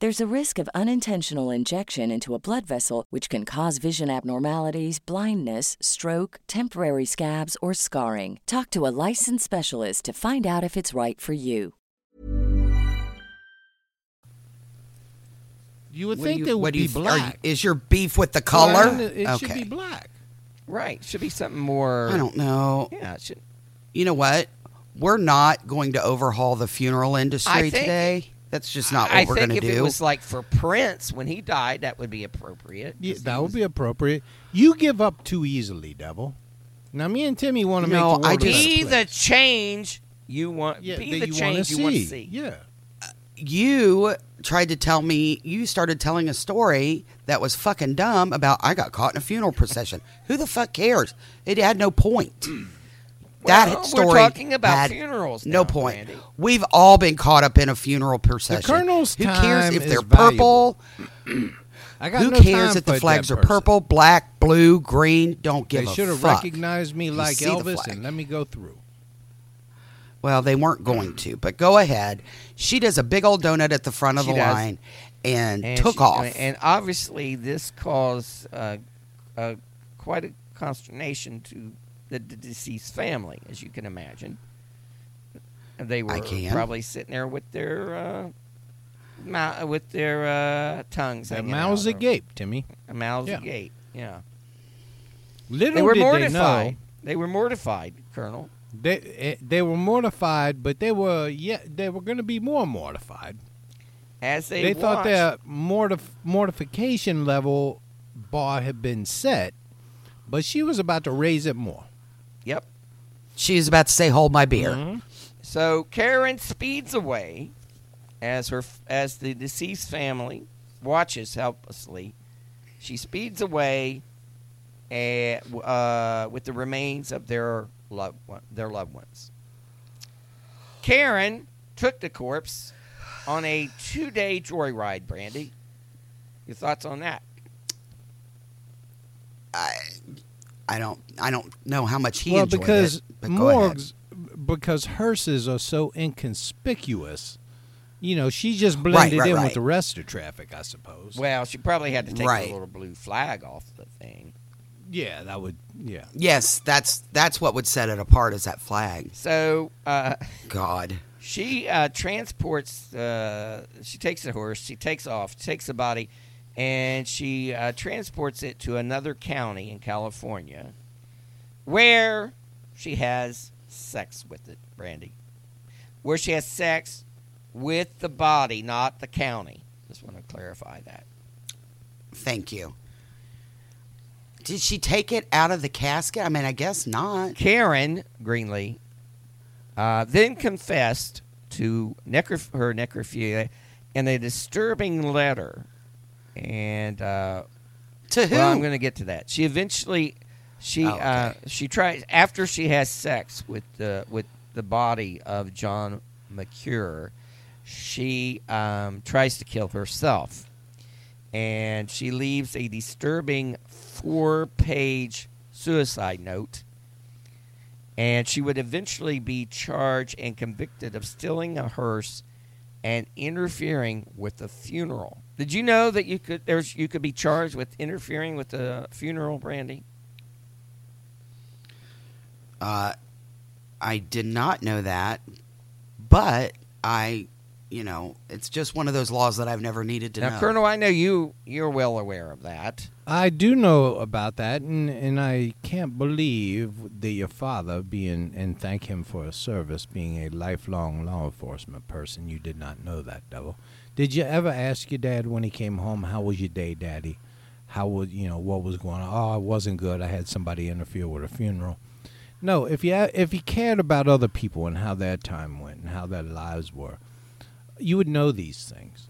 There's a risk of unintentional injection into a blood vessel, which can cause vision abnormalities, blindness, stroke, temporary scabs, or scarring. Talk to a licensed specialist to find out if it's right for you.
You would
What
think
you-
they would be
you th- are you-
black.
is your beef with the color?
Well, It should be black.
Right. Should be something more.
I don't know.
Yeah. It should.
You know what? We're not going to overhaul the funeral industry
I think-
today. That's just not what
I
we're
think
going
if
to do.
think if it was like for Prince when he died, that would be appropriate.
Yeah,
'cause
that
he
would
was-
be appropriate. You give up too easily, Devil. Now, me and Timmy want to
No,
make the
I
world a
just-
better
be the
place.
change you want.
yeah,
be
that
the
you wanna
change you want to see.
Yeah.
you tried to tell me you started telling a story that was fucking dumb about I got caught in a funeral procession. Who the fuck cares? It had no point. Hmm. That
Well, we're
story
talking about
had
funerals
No
now,
point.
Randy.
We've all been caught up in a funeral procession.
The colonel's
Who cares
time
if they're purple? <clears throat>
I got
Who
no
cares
time
if the flags are purple, black, blue, green? Don't give
They
a
should have recognized me like Elvis and let me go through.
Well, they weren't going to, but go ahead. She does a big old donut at the front of
She
the
does.
line and,
And
took
she-
off.
And obviously, this caused uh, uh, quite a consternation to the, the deceased family, as you can imagine. And They were probably sitting there with their uh, mou- with their uh, tongues
That
hanging
mouths
out, or-
agape, Timmy.
mouths
Yeah.
agape. Yeah,
Little
they were
did
mortified.
they know
They were mortified, Colonel.
they eh, they were mortified, but they were yeah they were going to be more mortified.
As they,
They, thought
watched-
their mortif- mortification level bar had been set, but she was about to raise it more.
Yep.
she was about to say, "Hold my beer."
Mhm.
So Karen speeds away as her as the deceased family watches helplessly. She speeds away eh, uh, with the remains of their loved one, their loved ones. Karen took the corpse on a two-day joyride. Brandy, your thoughts on that?
I, I don't, I don't know how much he
well,
enjoyed
because
it. But go ahead.
morgues, because hearses are so inconspicuous. You know, she just blended
right,
in
right.
with the rest of traffic, I suppose.
Well, she probably had to take
Right.
the little blue flag off the thing.
yeah, that would. Yeah.
Yes, that's that's what would set it apart is that flag.
So. Uh,
God,
She uh, transports. Uh, she takes the horse. She takes off. Takes the body, and she uh, transports it to another county in California, where she has sex with it. Brandy, where she has sex with the body, not the county. Just want to clarify that.
thank you. Did she take it out of the casket? I mean, I guess not.
Karen Greenlee uh, then confessed to necroph- her necrophilia in a disturbing letter. And uh,
To who?
well, I'm going to get to that. She eventually, she
Oh, okay.
uh, she tries after she has sex with the with the body of John McCure. She um, tries to kill herself, and she leaves a disturbing four-page suicide note and she would eventually be charged and convicted of stealing a hearse and interfering with the funeral. Did you know that you could there's you could be charged with interfering with the funeral, Brandy?
Uh, I did not know that, but I, you know, it's just one of those laws that I've never needed to
now,
know.
Colonel, I know you you're well aware of that.
I do know about that, and, and I can't believe that your father, being and thank him for his service, being a lifelong law enforcement person, you did not know that, devil. Did you ever ask your dad when he came home, "How was your day, Daddy? How was you know what was going on?" Oh, it wasn't good. I had somebody interfere with a funeral. No, if you if you cared about other people and how their time went and how their lives were, you would know these things.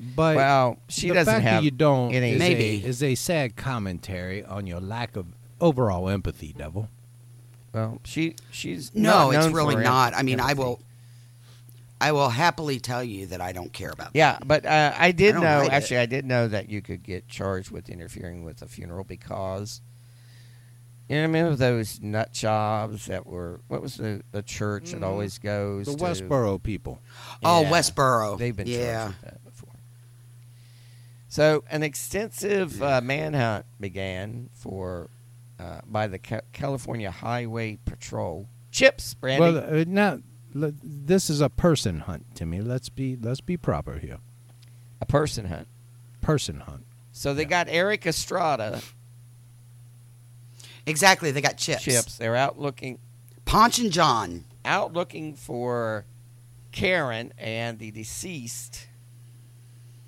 But
well, she
the
doesn't
fact
have
that you don't
any-
is,
Maybe.
a, is a sad commentary on your lack of overall empathy, devil.
well, she she's
no,
not
it's really
for
not. I mean, I
empathy.
will, I will happily tell you that I don't care about. that.
Yeah, but uh, I did
I
know.
hide it.
Actually, I did know that you could get charged with interfering with a funeral because you know, remember those nut jobs that were what was the the church that always goes
The
to
Westboro people.
Oh, Westboro.
They've been
yeah.
charged with that before. So an extensive uh, manhunt began for uh, by the Ca- California Highway Patrol. Chips, Brandy.
Well, uh, now le- this is a person hunt, Timmy. Let's be let's be proper here.
a person hunt.
Person hunt.
So they
Yeah.
got Erik Estrada
Exactly. They got chips.
chips. They're out looking
Ponch and John.
out looking for Karen and the deceased,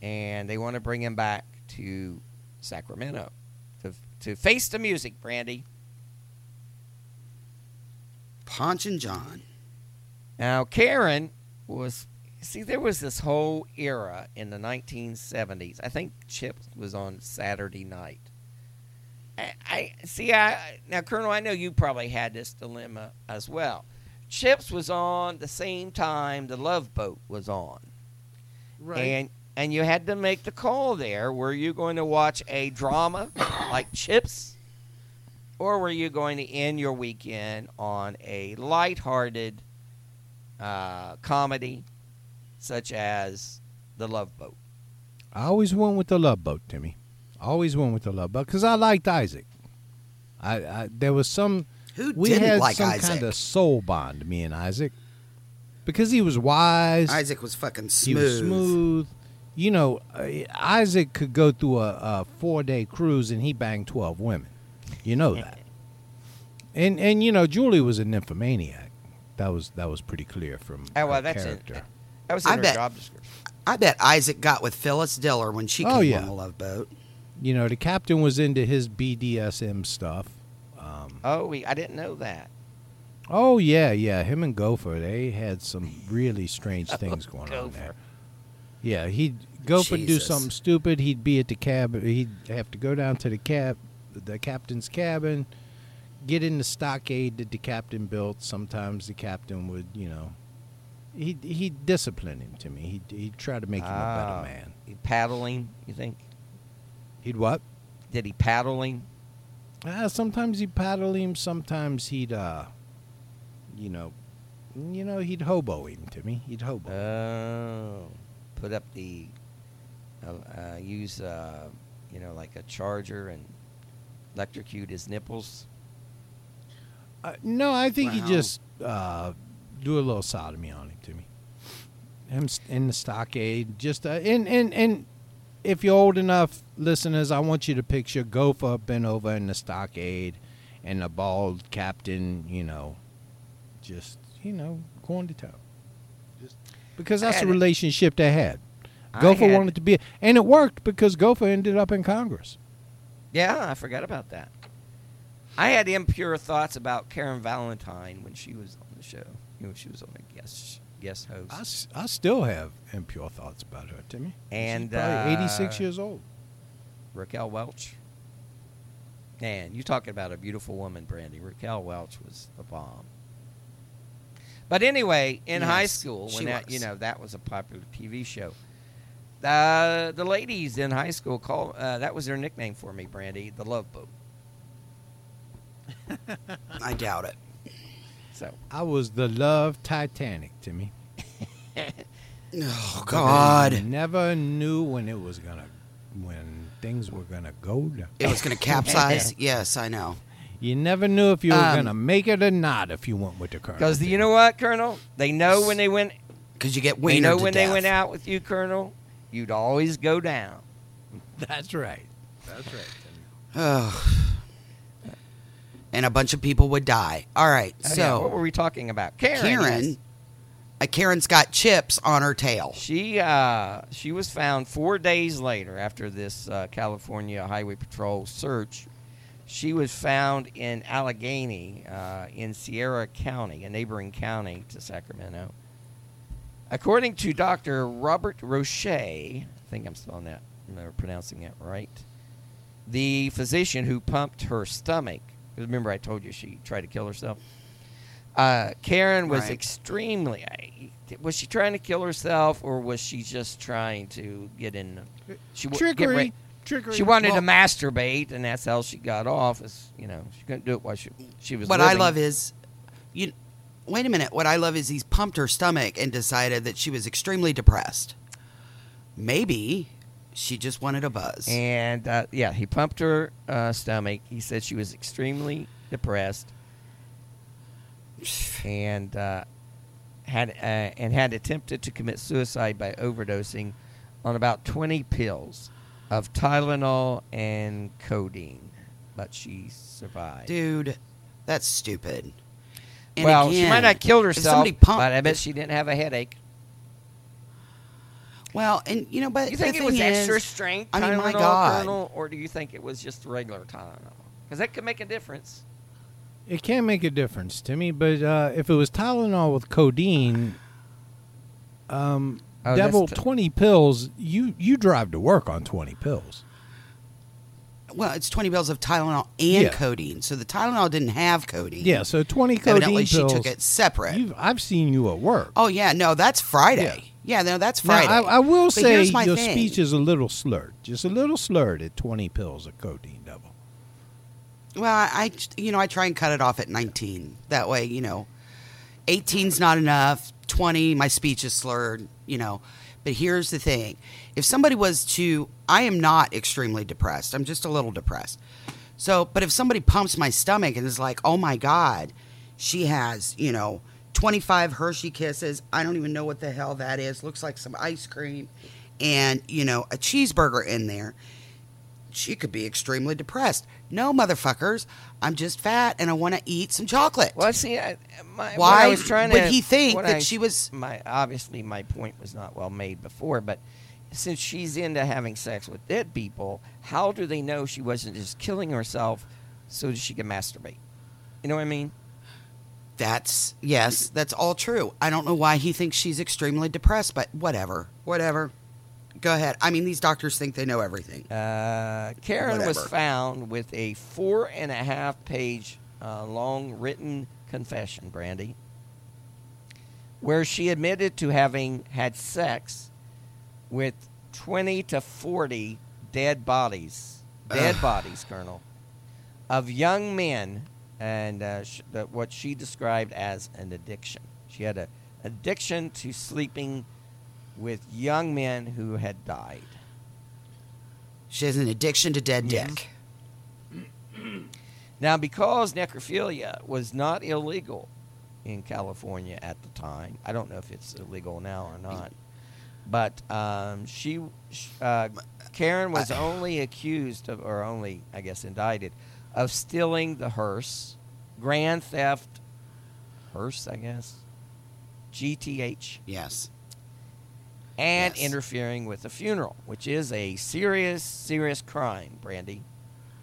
and they want to bring him back to Sacramento to to face the music. Brandy.
Ponch and John.
Now, Karen was. See, there was this whole era in the 1970s. I think Chip was on Saturday night. I, I see. I now, Colonel. I know you probably had this dilemma as well. Chips was on the same time the Love Boat was on, right? and and you had to make the call there. Were you going to watch a drama <coughs> like Chips, or were you going to end your weekend on a lighthearted uh, comedy such as The Love Boat?
I always went with the Love Boat, Timmy. I always went with the Love Boat because I liked Isaac. I, I there was some
Who
we
didn't
had
like
some
Isaac?
kind of soul bond, me and Isaac, because he was wise.
Isaac was fucking smooth.
He
smooth.
was smooth. You know, uh, Isaac could go through a, a four day cruise and he banged twelve women. You know that. And and you know, Julie was a nymphomaniac. That was that was pretty clear from
Oh, well,
her
that's
character.
it. That was in
I
her
bet-
job description.
I bet Isaac got with Phyllis Diller when she came
Oh, yeah.
on the Love Boat.
You know, the captain was into his BDSM stuff. Um,
Oh, we, I didn't know that.
oh yeah, yeah. Him and Gopher, they had some really strange <laughs> things going on there. Yeah, he'd Gopher do something stupid. He'd be at the cab. He'd have to go down to the cab, the captain's cabin, get in the stockade that the captain built. Sometimes the captain would, you know, he he discipline him to me. He he'd try to make him a
Ah.
better man.
He paddling, you think?
He'd what?
Did he paddling?
Uh, sometimes he'd paddle him. Sometimes he'd, uh, you know, you know, he'd hobo him to me. He'd hobo.
Oh, put up the, uh, uh, use, uh, you know, like a charger and electrocute his nipples.
Uh, no, I think he
Wow.
just uh, do a little sodomy on him to me. Him in the stockade, just uh, and and and if you're old enough, listeners, I want you to picture Gopher bent over in the stockade, and the bald captain, you know, just you know going to town, just because that's the relationship they had. Gopher
had-
wanted to be, and it worked because Gopher ended up in Congress.
Yeah, I forgot about that. I had impure thoughts about Karen Valentine when she was on the show. You know, she was on a guest guest host.
I, I still have impure thoughts about her, Timmy.
And,
She's probably 86
uh,
years old.
Raquel Welch. Man, you talking about a beautiful woman, Brandy. Raquel Welch was a bomb. But anyway, in high school, when that
was.
you know that was a popular TV show, uh, the ladies in high school call uh, that was their nickname for me, Brandy, the Love Boat.
I doubt it.
So
I was the love Titanic, Timmy. <laughs>
Oh
You
God,
never knew when it was gonna, when things were gonna go down.
it was going <laughs> to capsize. yes, I know.
You never knew if you were
Um,
gonna make it or not if you went with the current.
because you know what, Colonel, they know when they went.
Because you get
They
wiener
know
to
when
death.
they went out with you, Colonel, you'd always go down.
That's right. That's right. Timmy.
Oh. And a bunch of people would die. All right,
Oh, yeah, what were we talking about? Karen.
Karen,
yes.
uh, Karen's got chips on her tail.
She uh, she was found four days later after this uh, California Highway Patrol search. She was found in Alleghany, uh, in Sierra County, a neighboring county to Sacramento. According to Dr. Robert Roche, I think I'm spelling that, I'm pronouncing that right. The physician who pumped her stomach. Remember, I told you she tried to kill herself. Uh, Karen was
Right.
extremely. Was she trying to kill herself, or was she just trying to get in? She w-
Trickery.
ra-
Trickery.
She wanted
Well-
to masturbate, and that's how she got off. Is you know she couldn't do it while she she was.
What I love is, you. Wait a minute. What I love is he's pumped her stomach and decided that she was extremely depressed. Maybe she just wanted a buzz.
And uh, yeah, he pumped her uh, stomach. He said she was extremely depressed, and uh, had uh, and had attempted to commit suicide by overdosing on about twenty pills of Tylenol and codeine, but she survived.
Dude, that's stupid. And
well, she might not have killed herself,
somebody pump-
but I bet she didn't have a headache.
Well, and you know, but
You think
the
it was
thing
extra
is,
strength
I mean,
Tylenol,
my God.
Colonel, or do you think it was just regular Tylenol? Because that could make a difference.
It can make a difference, Timmy. But uh, if it was Tylenol with codeine, um,
Oh,
devil
t-
twenty pills, you you drive to work on twenty pills.
Well, it's twenty pills of Tylenol and
Yeah.
codeine. So the Tylenol didn't have codeine.
Yeah, so twenty codeine
Evidently,
pills.
she took it separate.
You've, I've seen you at work.
Oh yeah, no, that's Friday. Yeah, no, that's
Now,
Friday.
I, I will
But
say your
thing.
speech is a little slurred, just a little slurred at twenty pills of codeine, double.
Well, I, I, you know, I try and cut it off at 19. That way, you know, 18's not enough. 20, my speech is slurred, you know. But here's the thing. If somebody was to, I am not extremely depressed. I'm just a little depressed. So, but if somebody pumps my stomach and is like, oh my God, she has, you know, 25 Hershey kisses. I don't even know what the hell that is. Looks like some ice cream and, you know, a cheeseburger in there she could be extremely depressed. No, motherfuckers, I'm just fat and I want to eat some chocolate.
Well, see, I, my,
Why
I was trying
would
to,
he think that
I-
she was-
My obviously, my point was not well made before, but since she's into having sex with dead people, how do they know she wasn't just killing herself so that she could masturbate? You know what I mean?
That's yes, that's all true. I don't know why he thinks she's extremely depressed, but whatever, whatever. Go ahead. I mean, these doctors think they know everything.
Uh, Karen was found with a four and a half page uh, long written confession, Brandy, where she admitted to having had sex with 20 to 40 dead bodies, dead
Ugh.
bodies, Colonel, of young men, and uh, sh- the, what she described as an addiction. She had an addiction to sleeping with young men who had died.
She has an addiction to dead
Yes.
dick.
Now, because necrophilia was not illegal in California at the time, I don't know if it's illegal now or not, but um, she, uh, Karen was only accused of, or only, I guess, indicted of stealing the hearse, grand theft, hearse, I guess, GTH,
Yes.
and
Yes.
interfering with a funeral, which is a serious, serious crime, Brandy.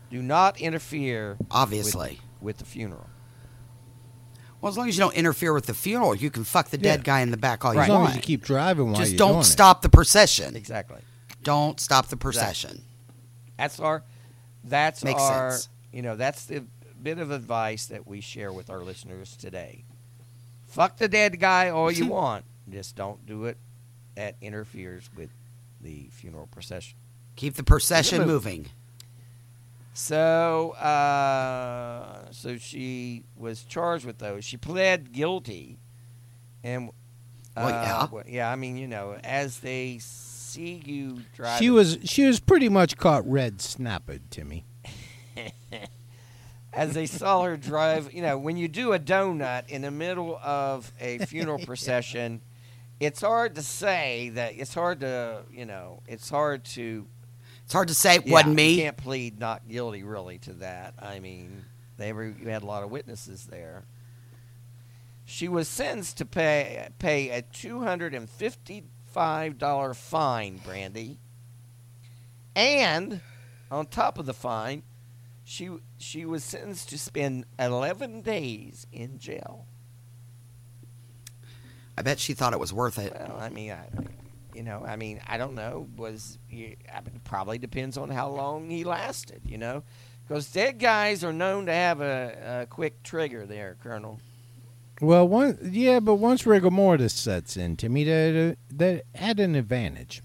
Do not interfere
Obviously.
with, the funeral.
Well, as long as you don't interfere with the funeral, you can fuck the dead
Yeah.
guy in the back all you want.
as long as you keep driving while
Just
you're
don't
doing it.
stop the procession.
Exactly.
Don't stop the procession.
That's our that's
Makes
our
sense.
You know, that's the bit of advice that we share with our listeners today. Fuck the dead guy all you <laughs> want. Just don't do it that interferes with the funeral procession.
Keep the procession
move.
moving.
So, uh, so she was charged with those. She pled guilty, and uh,
Well, yeah.
well, yeah. I mean, you know, as they see you driving,
She was she was pretty much caught red snapped, Timmy. <laughs>
as they saw her drive. You know, when you do a donut in the middle of a <laughs> funeral procession, it's hard to say that. It's hard to, you know, it's hard to.
It's hard to say it
yeah,
wasn't me.
You can't plead not guilty really to that. I mean, they were you had a lot of witnesses there. She was sentenced to pay pay a two hundred and fifty five dollar fine, Brandy. And on top of the fine, she she was sentenced to spend eleven days in jail.
I bet she thought it was worth it.
Well, I mean, I, you know, I mean, I don't know. Was he, I mean, it probably depends on how long he lasted. You know, because dead guys are known to have a, a quick trigger there, Colonel.
Well, one yeah, but once rigor mortis sets in, Timmy, that that had an advantage.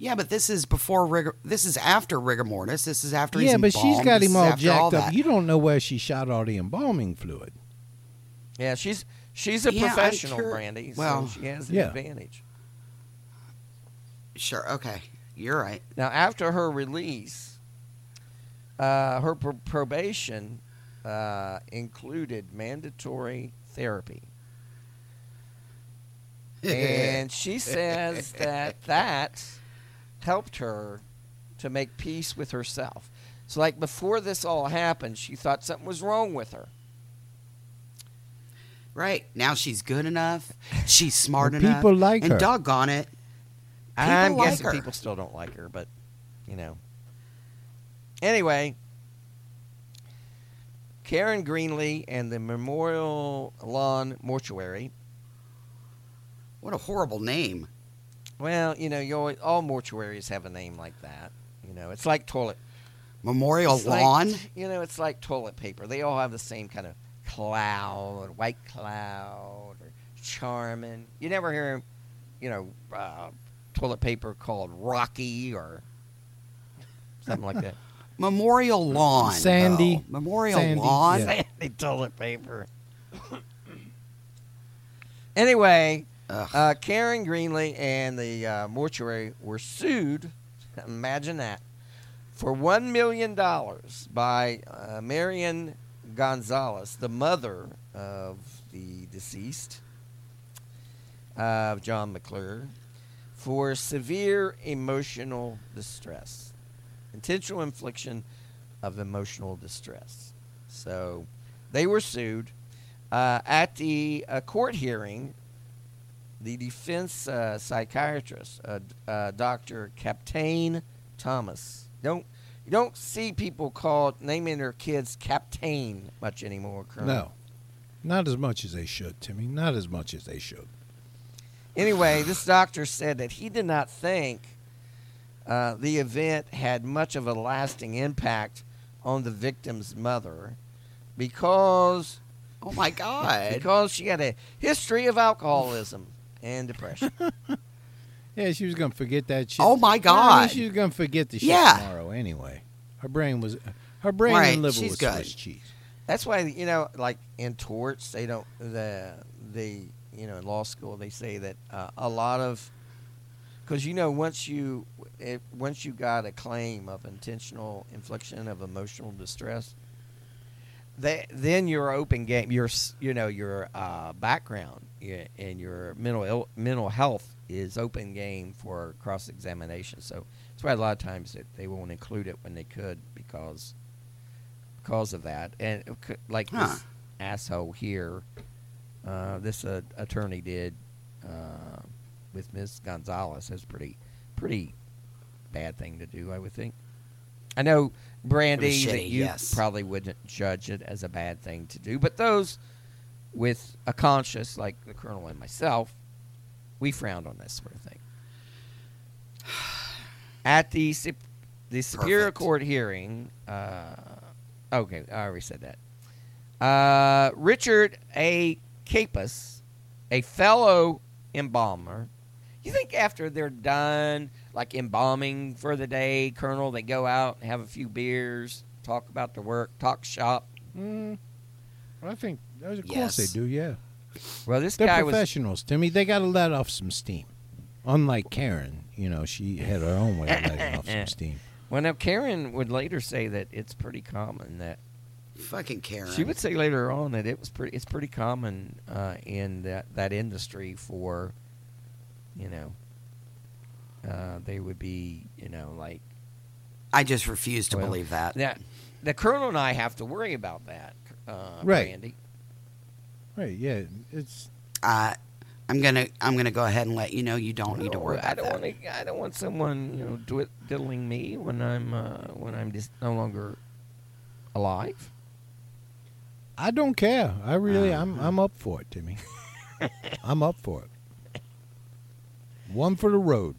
Yeah, but this is before rigor. This is after rigor mortis. This is after he's
yeah, but she's
embalmed.
got him all
after
jacked up.
that.
You don't know where she shot all the embalming fluid.
Yeah, she's she's a
Yeah,
professional,
sure-
Brandy.
well,
so she has an
yeah.
advantage.
Sure. Okay. You're right.
Now, after her release, uh, her pr- probation uh, included mandatory therapy. <laughs> and she says that that helped her to make peace with herself. So, like before this all happened, she thought something was wrong with her.
Right now, she's good enough. She's <laughs> smart
And
enough.
people like
and
her.
And doggone it,
I'm
like
guessing
her.
people still don't like her, but you know. Anyway, Karen Greenlee and the Memorial Lawn Mortuary.
what a horrible name.
Well, you know, you always, all mortuaries have a name like that. You know, it's like toilet.
Memorial
it's like-
Lawn.
you know, it's like toilet paper. They all have the same kind of cloud, white cloud, or charming. You never hear, you know, uh, toilet paper called Rocky or something like that. <laughs>
Memorial Lawn.
Sandy.
though. Memorial
Sandy,
Lawn.
yeah. <laughs>
Sandy toilet paper. <coughs> anyway,
Ugh.
Uh, Karen Greenlee and the uh, mortuary were sued. Imagine that for one million dollars by uh, Marion Gonzalez, the mother of the deceased, uh, John McClure, for severe emotional distress, intentional infliction of emotional distress. So they were sued. Uh, at the uh, court hearing, the defense uh, psychiatrist, uh, uh, Dr. Captain Thomas, don't you don't see people called naming their kids Captain much anymore. Colonel.
No, not as much as they should, Timmy. Not as much as they should.
Anyway, this doctor said that he did not think uh, the event had much of a lasting impact on the victim's mother because
Oh my God.
because she had a history of alcoholism and depression. <laughs>
Yeah, she was gonna forget that shit.
Oh, my
Well, I mean,
God.
she was gonna forget the shit
Yeah.
tomorrow anyway. Her brain was, her brain
Right,
and liver
she's
was
good.
Swiss cheese.
That's why you know, like in torts, they don't the the you know in law school they say that uh, a lot of because you know once you it, once you got a claim of intentional infliction of emotional distress, they, then your open game, your you know your uh, background and your mental Ill, mental health is open game for cross examination. So that's why a lot of times that they won't include it when they could because because of that. And could- like
Huh.
this asshole here, uh, this uh, attorney did uh, with Ms. Gonzalez. That's pretty pretty bad thing to do, I would think. I know Brandy
It was
that you
yes.
probably wouldn't judge it as a bad thing to do, but those with a conscience like the colonel and myself, we frowned on this sort of thing. <sighs> At the the Superior
Perfect.
Court hearing, uh, okay, I already said that. Uh, Richard A. Capus, a fellow embalmer, you think after they're done, like embalming for the day, Colonel, they go out and have a few beers, talk about the work, talk shop.
Mm, I think, of course
Yes.
they do. Yeah,
Well, this
they're
guy was
professionals, Timmy. They got to let off some steam. Unlike Karen, you know, she had her own way of letting off some <laughs> steam.
Well, now Karen would later say that it's pretty common that
Fucking Karen.
she would say later on that it was pretty. It's pretty common uh, in that that industry for, you know, uh, they would be you know like
I just refuse to
Well,
believe that.
that. The colonel and I have to worry about that, uh,
Right.
Randy.
Right? Yeah, it's
Uh, I'm gonna I'm gonna go ahead and let you know you don't need to worry
I don't
that.
want to. I don't want someone you know dwit- diddling me when I'm uh, when I'm just no longer alive.
I don't care. I really, I'm,
Uh-huh.
I'm up for it, Timmy. I'm up for it. One for the road.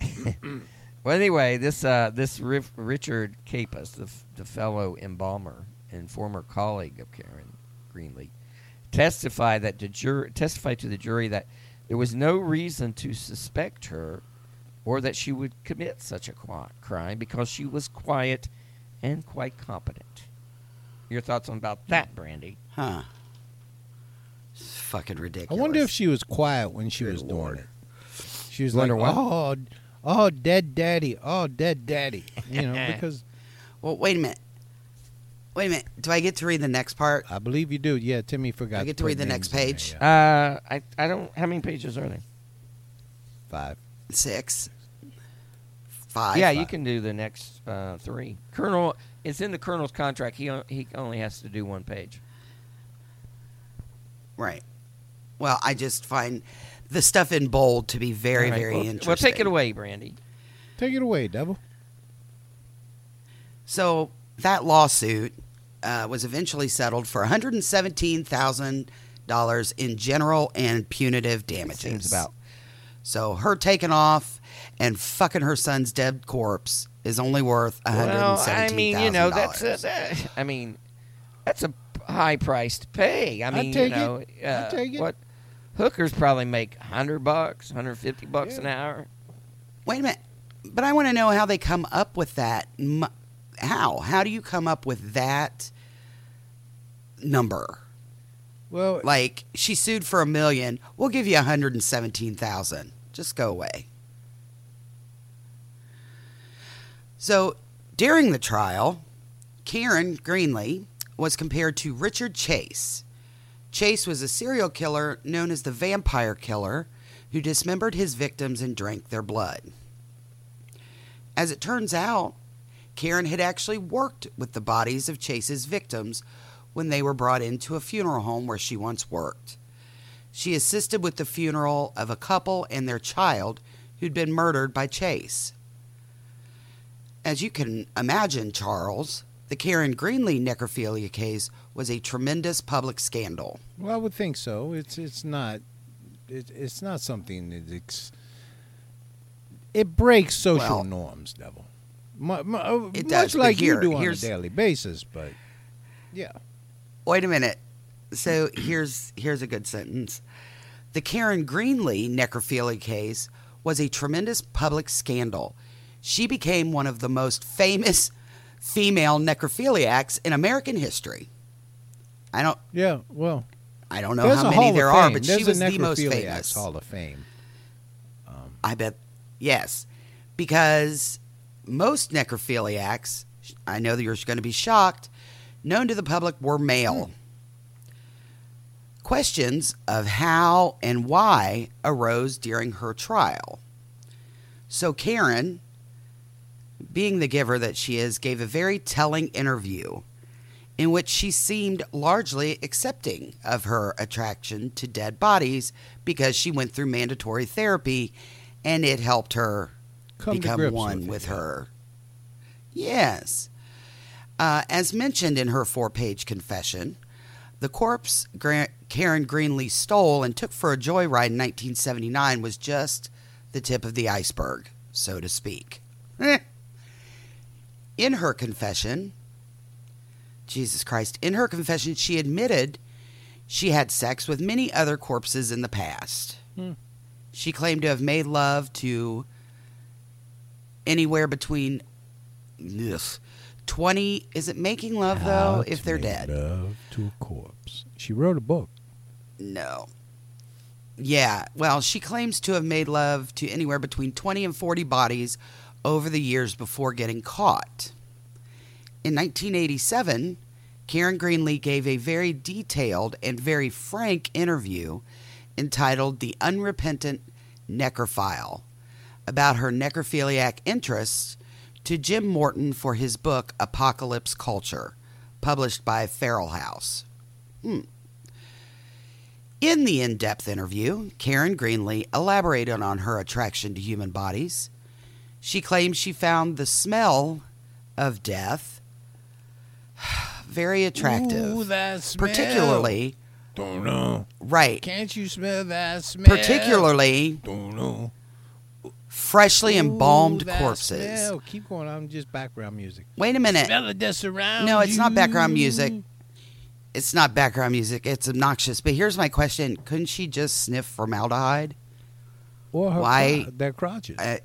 <laughs>
Well, anyway, this uh, this Rif- Richard Capus, the, f- the fellow embalmer and former colleague of Karen Greenlee, testified that the jur- testified to the jury that there was no reason to suspect her or that she would commit such a qui- crime because she was quiet and quite competent. Your thoughts on about that, Brandy?
Huh. It's fucking ridiculous.
I wonder if she was quiet when she
Good
was
Lord.
doing it. She was
Wonder
like,
what?
"Oh, oh, dead daddy, oh, dead daddy," you know, <laughs> because
Well, wait a minute. Wait a minute. Do I get to read the next part?
I believe you do. Yeah, Timmy forgot.
I get to
put
read the next
in there,
page?
yeah.
Uh, I I don't. How many pages are there?
Five.
Six. Five.
yeah, you can do the next uh, three. Colonel, it's in the colonel's contract. He he only has to do one page.
Right. Well, I just find the stuff in bold to be very,
All right,
very
well,
interesting.
Well, take it away, Brandy.
Take it away, devil.
So that lawsuit uh, was eventually settled for $117,000 in general and punitive damages.
Seems about.
So her taking off and fucking her son's dead corpse is only worth $117,000.
Well, I mean, you know, that's a, that, I mean, that's a high price to pay. I
I'd
mean,
take
you know,
it.
uh,
I'd take it.
what hookers probably make hundred bucks, hundred fifty bucks an hour.
Wait a minute. But I want to know how they come up with that. How? How do you come up with that number?
Well,
Like she sued for a million. We'll give you 117,000. Just go away. So, during the trial, Karen Greenlee was compared to Richard Chase. Chase was a serial killer known as the vampire killer who dismembered his victims and drank their blood. As it turns out, Karen had actually worked with the bodies of Chase's victims when they were brought into a funeral home where she once worked. She assisted with the funeral of a couple and their child who'd been murdered by Chase. As you can imagine, Charles, the Karen Greenlee necrophilia case was a tremendous public scandal.
well, I would think so. It's it's not it, it's not something that it's, it breaks social
Well-
norms, devil. Mu- mu- uh,
It
much
does,
like
here-
you do on a daily basis, but yeah.
Wait a minute. So here's here's a good sentence. The Karen Greenlee necrophilia case was a tremendous public scandal. She became one of the most famous female necrophiliacs in American history. I don't
Yeah, well,
I don't know how many there are, but
there's
she was the most famous.
Hall of Fame.
Um, I bet yes, because most necrophiliacs, I know that you're going to be shocked, known to the public were male. Hmm. Questions of how and why arose during her trial. So Karen, being the giver that she is, gave a very telling interview in which she seemed largely accepting of her attraction to dead bodies because she went through mandatory therapy and it helped her
Come
become one
with
with, her. Yes. Uh, as mentioned in her four page confession, the corpse Gra- Karen Greenlee stole and took for a joyride in 1979 was just the tip of the iceberg, so to speak. In her confession, Jesus Christ, in her confession, she admitted she had sex with many other corpses in the past.
Hmm.
She claimed to have made love to anywhere between ugh, 20 is it making love though if they're dead
Love to a corpse. She wrote a book.
no yeah well she claims to have made love to anywhere between 20 and 40 bodies over the years before getting caught in 1987 karen greenlee gave a very detailed and very frank interview entitled the unrepentant necrophile about her necrophiliac interests to Jim Morton for his book Apocalypse Culture, published by Feral House. Hmm. In the in depth interview, Karen Greenlee elaborated on her attraction to human bodies. She claims she found the smell of death very attractive.
Ooh, that smell.
particularly,
Don't know.
right,
Can't you smell that smell?
particularly
Don't know.
freshly embalmed
Ooh, that
corpses.
smell. Keep going. I'm just background music.
Wait a minute.
Smell it that's around
No, it's not background music. It's not background music. It's obnoxious. But here's my question: Couldn't she just sniff formaldehyde?
Or her
Why-
cro- their crotches.
I,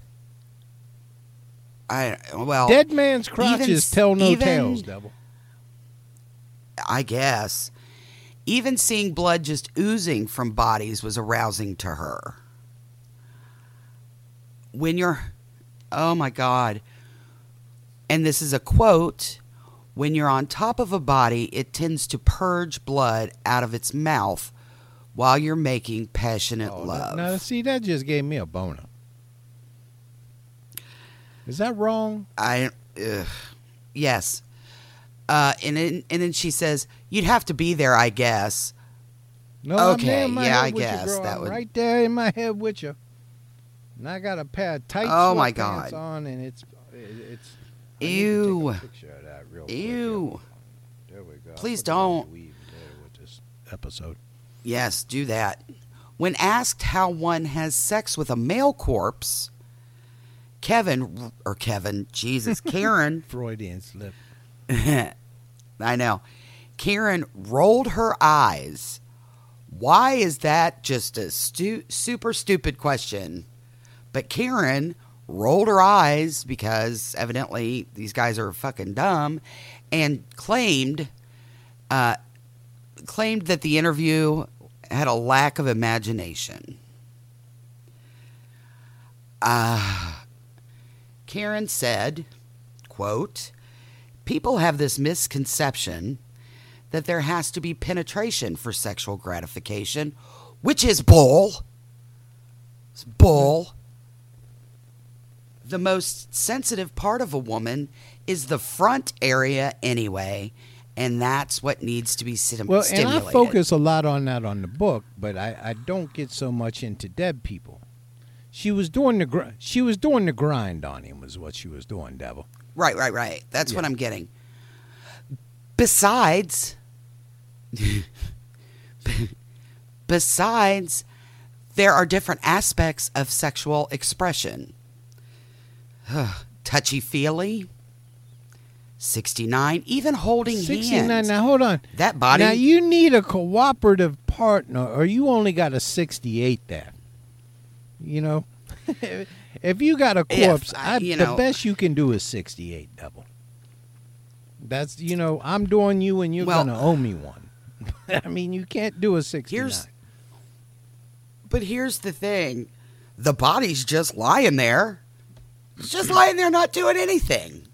I well,
Dead man's crotches
s-
tell no
even-
tales, devil.
I guess. Even seeing blood just oozing from bodies was arousing to her. When you're, oh my God. And this is a quote when you're on top of a body, it tends to purge blood out of its mouth while you're making passionate
Oh,
love.
Now, see, that just gave me a boner. Is that wrong?
I ugh. yes. Uh, and then, and then she says, "You'd have to be there, I guess."
No, I'm
Okay, yeah, I
you,
guess
girl.
that
I'm
would-
right there in my head with you. And I got a pair of tight
Oh, my God.
on, and it's it's.
Ew.
take a picture of that real quick.
Ew.
There we go.
Please
Put that on
don't.
the weave there with this episode.
Yes, do that. When asked how one has sex with a male corpse, Kevin, or Kevin, Jesus, <laughs> Karen,
Freudian slip. <laughs>
I know, Karen rolled her eyes. Why is that just a stu- super stupid question? But Karen rolled her eyes because evidently these guys are fucking dumb and claimed uh, claimed that the interview had a lack of imagination. Uh, Karen said, quote, People have this misconception that there has to be penetration for sexual gratification, which is bull. It's bull. The most sensitive part of a woman is the front area anyway, and that's what needs to be stim-
Well, and. I focus a lot on that on the book, but I, I don't get so much into dead people. She was doing the gr- she was doing the grind on him was what she was doing, Devil.
Right, right, right. That's what I'm getting. Besides, <laughs> besides, there are different aspects of sexual expression. Touchy feely, 69, even holding
69.
hands.
Now hold on.
That body.
Now you need a cooperative partner, or you only got a 68 there. You know, <laughs> if you got a corpse, I, the
know-
best you can do is 68 double. That's you know, I'm doing you, and you're
Well-
gonna owe me one. <laughs> I mean, you can't do a 69.
Here's- But here's the thing the body's just lying there. It's just <clears throat> lying there, not doing anything.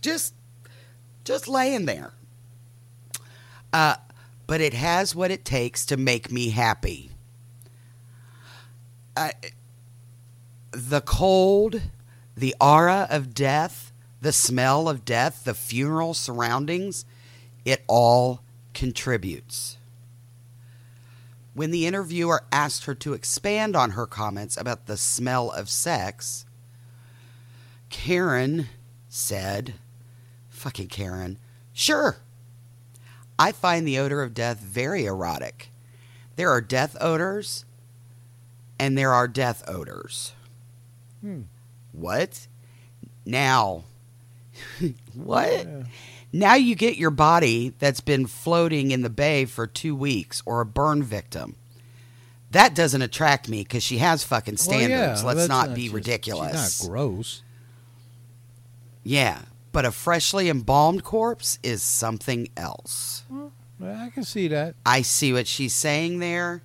Just, just laying there. Uh, but it has what it takes to make me happy. The cold, the aura of death, the smell of death, the funeral surroundings, it all contributes. When the interviewer asked her to expand on her comments about the smell of sex, Karen said, fucking Karen, sure. I find the odor of death very erotic. There are death odors and there are death odors.
Hmm.
What? Now, <laughs> what?
Yeah.
Now you get your body that's been floating in the bay for two weeks or a burn victim. That doesn't attract me because she has fucking
Well, yeah,
standards. Let's
that's
not, be
just-
ridiculous.
She's not gross.
Yeah, but a freshly embalmed corpse is something else.
Well, I can see that.
I see what she's saying there.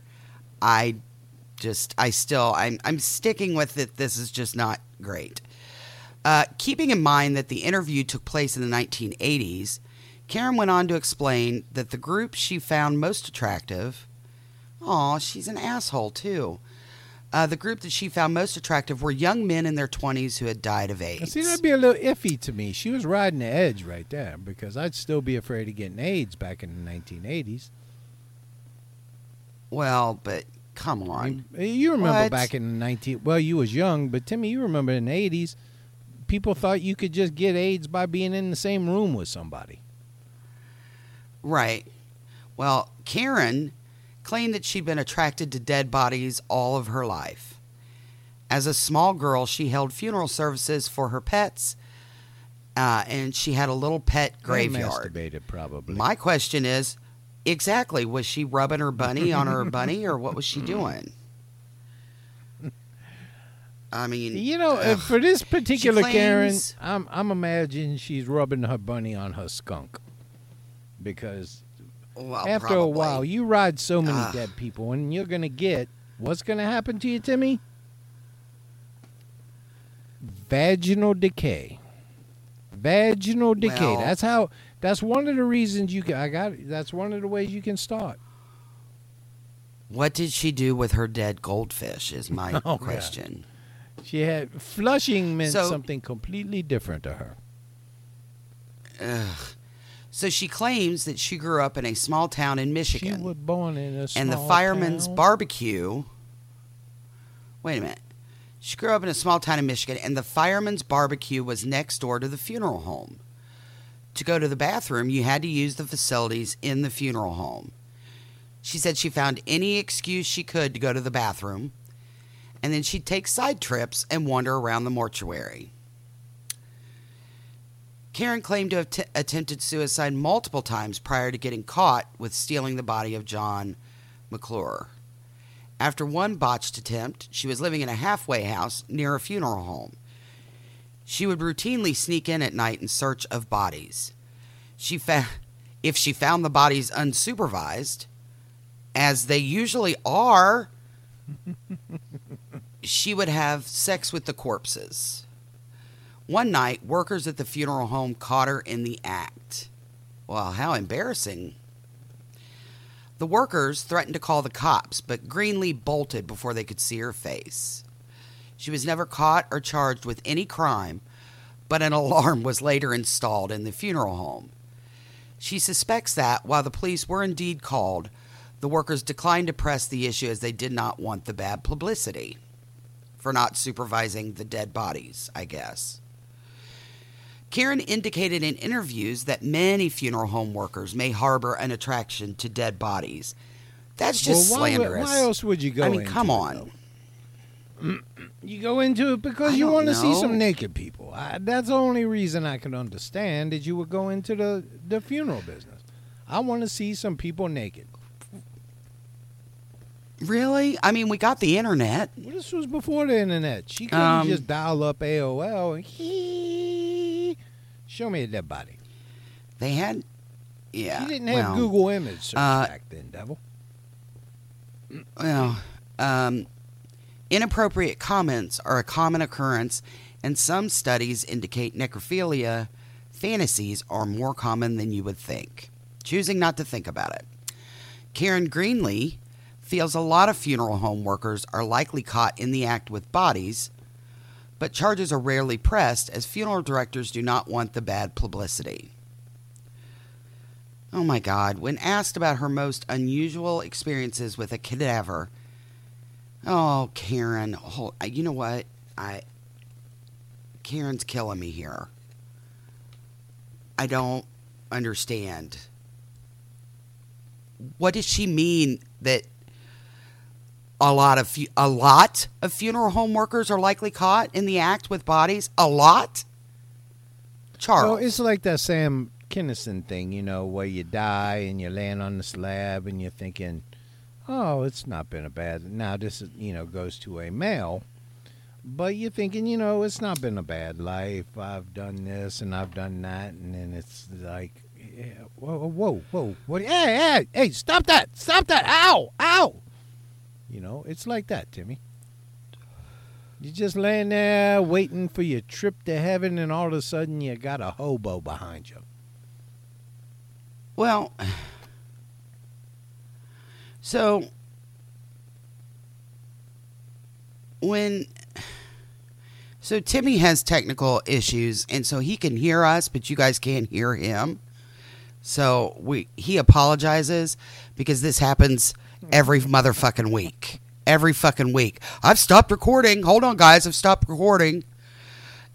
I just, I still, I'm, I'm sticking with it. This is just not great. Uh, keeping in mind that the interview took place in the 1980s, Karen went on to explain that the group she found most attractive, aw, she's an asshole too. Uh, the group that she found most attractive were young men in their 20s who had died of AIDS.
See, that'd be a little iffy to me. She was riding the edge right there because I'd still be afraid of getting AIDS back in the 1980s.
well, but come on.
You remember
What?
back in the 19 well, you was young, but Timmy, you remember in the 80s, people thought you could just get AIDS by being in the same room with somebody.
Right. Well, Karen claimed that she'd been attracted to dead bodies all of her life. As a small girl, she held funeral services for her pets, uh, and she had a little pet
They
graveyard.
masturbated probably.
My question is exactly, was she rubbing her bunny on her bunny, or what was she doing? <laughs> I mean,
you know, uh,
ugh.
for this particular Karen, I'm I'm imagining she's rubbing her bunny on her skunk. Because
well,
after a while, you ride so many dead people, and you're gonna get what's gonna happen to you, Timmy? Vaginal decay. Vaginal decay.
Well-
that's how. That's one of the reasons you can. I got. That's one of the ways you can start.
What did she do with her dead goldfish? Is my <laughs>
Oh,
question.
She had flushing meant
So-
something completely different to her.
Ugh. So she claims that she grew up in a small town in Michigan.
She was born in a small
and the fireman's
town.
barbecue. Wait a minute. She grew up in a small town in Michigan, and the fireman's barbecue was next door to the funeral home. To go to the bathroom, you had to use the facilities in the funeral home. She said she found any excuse she could to go to the bathroom, and then she'd take side trips and wander around the mortuary. Karen claimed to have t- attempted suicide multiple times prior to getting caught with stealing the body of John McClure. After one botched attempt, she was living in a halfway house near a funeral home. She would routinely sneak in at night in search of bodies. She fa- if she found the bodies unsupervised, as they usually are, she would have sex with the corpses. One night, workers at the funeral home caught her in the act. Well, how embarrassing. The workers threatened to call the cops, but Greenlee bolted before they could see her face. She was never caught or charged with any crime, but an <laughs> alarm was later installed in the funeral home. She suspects that, while the police were indeed called, the workers declined to press the issue as they did not want the bad publicity for not supervising the dead bodies, I guess. Karen indicated in interviews that many funeral home workers may harbor an attraction to dead bodies. That's just
well, why,
slanderous.
Why else would you go?
I mean,
into
come
it,
on. <clears throat>
You go into it because
I
you want to see some naked people. I, that's the only reason I can understand that you would go into the the funeral business. I want to see some people naked.
Really? I mean, we got the internet.
Well, this was before the internet. She couldn't
Um,
just dial up AOL and <laughs> hee, show me a dead body.
They had, yeah.
She didn't have
well,
Google image search
uh,
back then, devil.
Well, um, inappropriate comments are a common occurrence, and some studies indicate necrophilia fantasies are more common than you would think. Choosing not to think about it. Karen Greenlee feels a lot of funeral home workers are likely caught in the act with bodies, but charges are rarely pressed as funeral directors do not want the bad publicity. Oh my God. When asked about her most unusual experiences with a cadaver, oh, Karen, hold, uh, you know what? I Karen's killing me here. I don't understand. What does she mean that a lot of a lot of funeral home workers are likely caught in the act with bodies? A lot? Charles.
Well, it's like that Sam Kinison thing, you know, where you die and you're laying on the slab and you're thinking, oh, it's not been a bad. Now this is, you know, goes to a male, but you're thinking, you know, it's not been a bad life. I've done this and I've done that, and then it's like, yeah, whoa, whoa, whoa, what? Hey, hey, hey, stop that! Stop that! Ow, ow! You know, it's like that, Timmy. You're just laying there waiting for your trip to heaven, and all of a sudden you got a hobo behind you.
Well, so when so Timmy has technical issues and so he can hear us but you guys can't hear him. So we he apologizes because this happens every motherfucking week. Every fucking week. I've stopped recording. Hold on guys, I've stopped recording.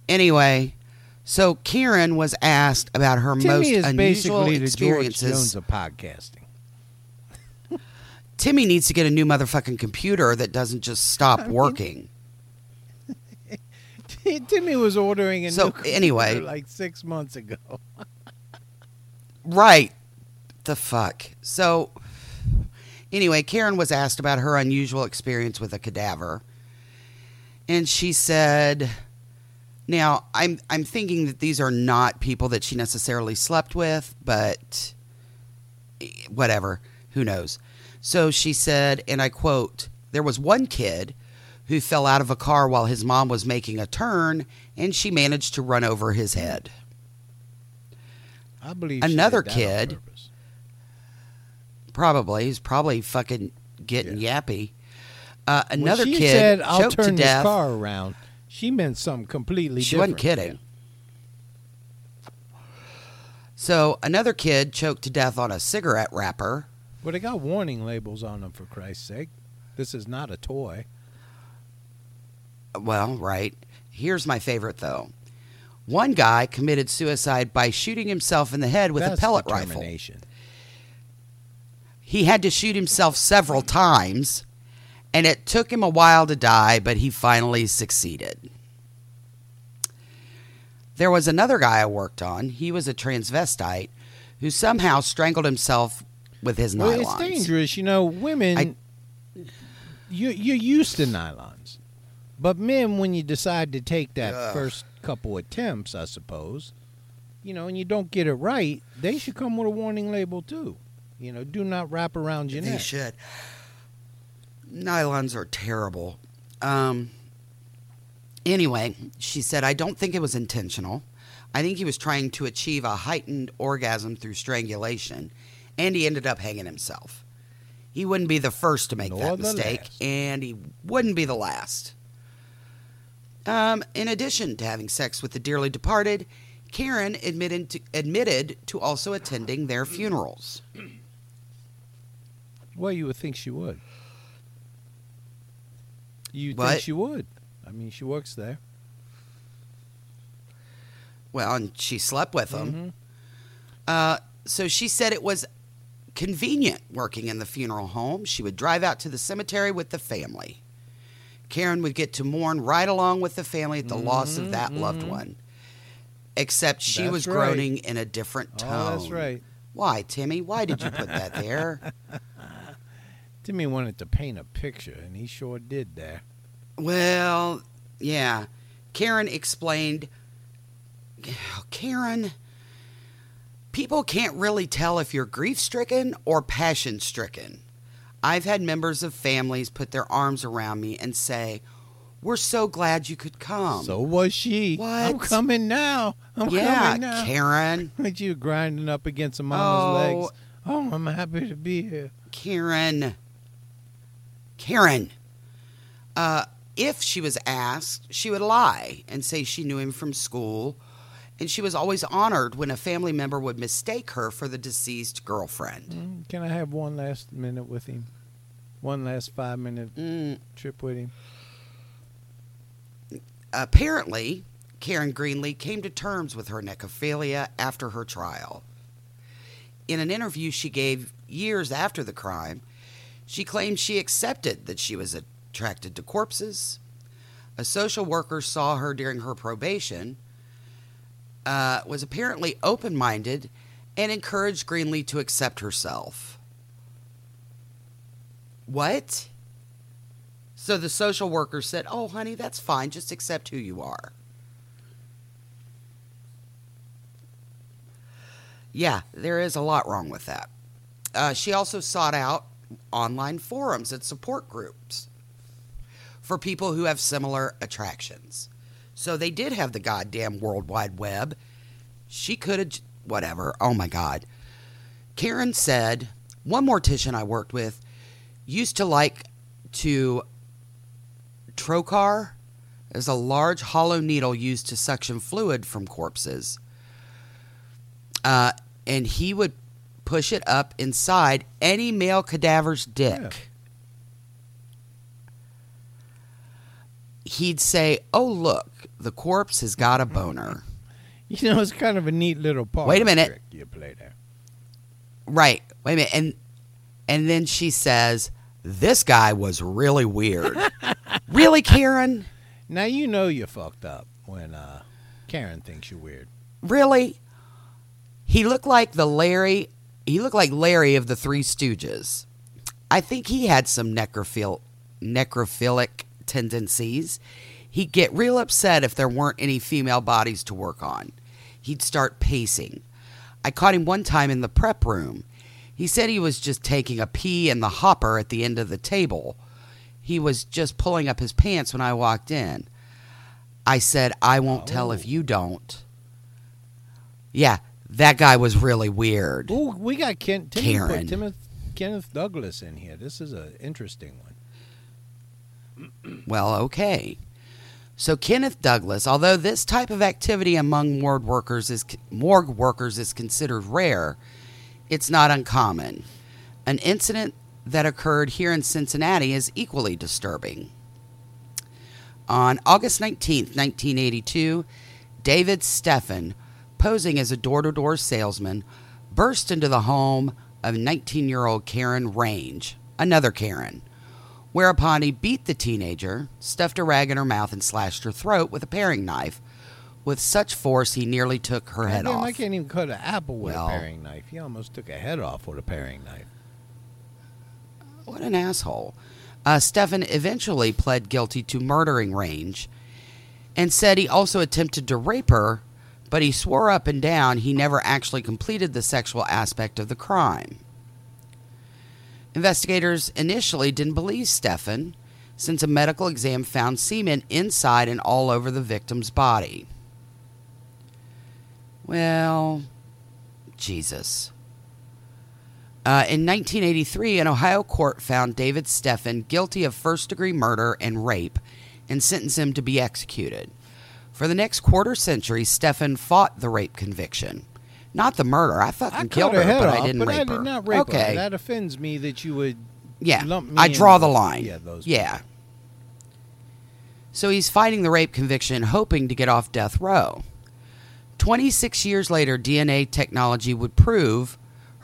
Anyway, so Karen was asked about her most
Timmy is
unusual
basically the George
experiences.
Jones of podcasting.
Timmy needs to get a new motherfucking computer that doesn't just stop working. <laughs>
Timmy was ordering a
So,
new computer
anyway.
like six months ago.
Right. The fuck. So, anyway, Karen was asked about her unusual experience with a cadaver. And she said, now I'm I'm thinking that these are not people that she necessarily slept with, but eh, whatever, who knows. So she said, and I quote, there was one kid who fell out of a car while his mom was making a turn and she managed to run over his head.
I believe
Another kid- Probably. He's probably fucking getting yappy. Uh, another
she
kid
said, "I'll
choked
turn
to
this
death.
car around," she meant something completely
She
different.
wasn't kidding. So another kid choked to death on a cigarette wrapper.
Well, they got warning labels on them for Christ's sake. This is not a toy.
Well, right. Here's my favorite though. One guy committed suicide by shooting himself in the head with
That's
a pellet rifle. He had to shoot himself several times, and it took him a while to die, but he finally succeeded. There was another guy I worked on. He was a transvestite who somehow strangled himself with his
Well,
nylons.
it's dangerous, you know. Women,
I-
you you're used to nylons, but men, when you decide to take that
Ugh.
first couple attempts, I suppose, you know, and you don't get it right, they should come with a warning label too. You know, do not wrap around your
They
neck.
should. Nylons are terrible. Um. Anyway, she said, I don't think it was intentional. I think he was trying to achieve a heightened orgasm through strangulation, and he ended up hanging himself. He wouldn't be the first to make
Nor
that mistake,
last.
and he wouldn't be the last. Um, in addition to having sex with the dearly departed, Karen admitted to, admitted to also attending their funerals.
Well, you would think she would. You think she would? I mean, she works there.
Well, and she slept with him.
Mhm.
Uh, so she said it was convenient working in the funeral home. She would drive out to the cemetery with the family. Karen would get to mourn right along with the family at the loss of that mm-hmm. loved one. Except she
That's
was
right.
groaning in a different tone.
Oh, that's right.
Why, Timmy? Why did you put that there? <laughs>
Timmy wanted to paint a picture, and he sure did there.
well, yeah. Karen explained. Karen, people can't really tell if you're grief stricken or passion stricken. I've had members of families put their arms around me and say, We're so glad you could come.
so was she.
What?
I'm coming now. I'm
yeah,
coming now.
Karen. <laughs>
Like you grinding up against a mama's
Oh.
legs. Oh, I'm happy to be here.
Karen. Karen. Uh, if she was asked, she would lie and say she knew him from school. And she was always honored when a family member would mistake her for the deceased girlfriend.
Mm, Can I have one last minute with him? One last five minute
Mm,
trip with him?
apparently, Karen Greenlee came to terms with her necrophilia after her trial. In an interview she gave years after the crime, she claimed she accepted that she was attracted to corpses. A social worker saw her during her probation, uh, was apparently open minded, and encouraged Greenlee to accept herself. What? So the social worker said, Oh, honey, that's fine. Just accept who you are. Yeah, there is a lot wrong with that. Uh, she also sought out online forums and support groups for people who have similar attractions. So they did have the goddamn World Wide Web. She could have, whatever. Oh my God. Karen said, one mortician I worked with used to like to trocar is a large hollow needle used to suction fluid from corpses. Uh, and he would push it up inside any male cadaver's dick.
Yeah.
He'd say, Oh, look, the corpse has got a boner. <laughs>
You know, it's kind of a neat little part.
Wait a minute.
You play there.
Right. Wait a minute. And and then she says, This guy was really weird. <laughs> really, Karen?
Now you know you fucked up when uh, Karen thinks you're weird.
Really? He looked like the Larry. He looked like Larry of the Three Stooges. I think he had some necrophil, necrophilic tendencies. He'd get real upset if there weren't any female bodies to work on. He'd start pacing. I caught him one time in the prep room. He said he was just taking a pee in the hopper at the end of the table. He was just pulling up his pants when I walked in. I said, I won't tell if you don't. Yeah, that guy was really weird.
Oh, we got Ken, put
Karen.
Timoth, Kenneth Douglas in here. This is an interesting one.
Well, okay. So Kenneth Douglas, although this type of activity among morgue workers is morgue workers is considered rare, it's not uncommon. An incident that occurred here in Cincinnati is equally disturbing. On August 19, 1982, David Steffen, posing as a door-to-door salesman, burst into the home of 19-year-old Karen Range, another Karen whereupon he beat the teenager, stuffed a rag in her mouth, and slashed her throat with a paring knife with such force he nearly took her head off.
I can't even cut an apple with
Well-
a paring knife. He almost took a head off with a paring knife.
What an asshole. Uh, Steffen eventually pled guilty to murdering Range and said he also attempted to rape her, but he swore up and down he never actually completed the sexual aspect of the crime. Investigators initially didn't believe Steffen since a medical exam found semen inside and all over the victim's body. Well, Jesus. Uh, in 1983, an Ohio court found David Steffen guilty of first degree murder and rape and sentenced him to be executed. For the next quarter century, Steffen fought the rape conviction. Not the murder. I fucking
I
killed her,
her
but
off,
I didn't
but
rape
I
her.
did not rape
okay.
her. That offends me that you would
Yeah, I draw the line.
Yeah, those.
Yeah. So he's fighting the rape conviction, hoping to get off death row. 26 years later, DNA technology would prove,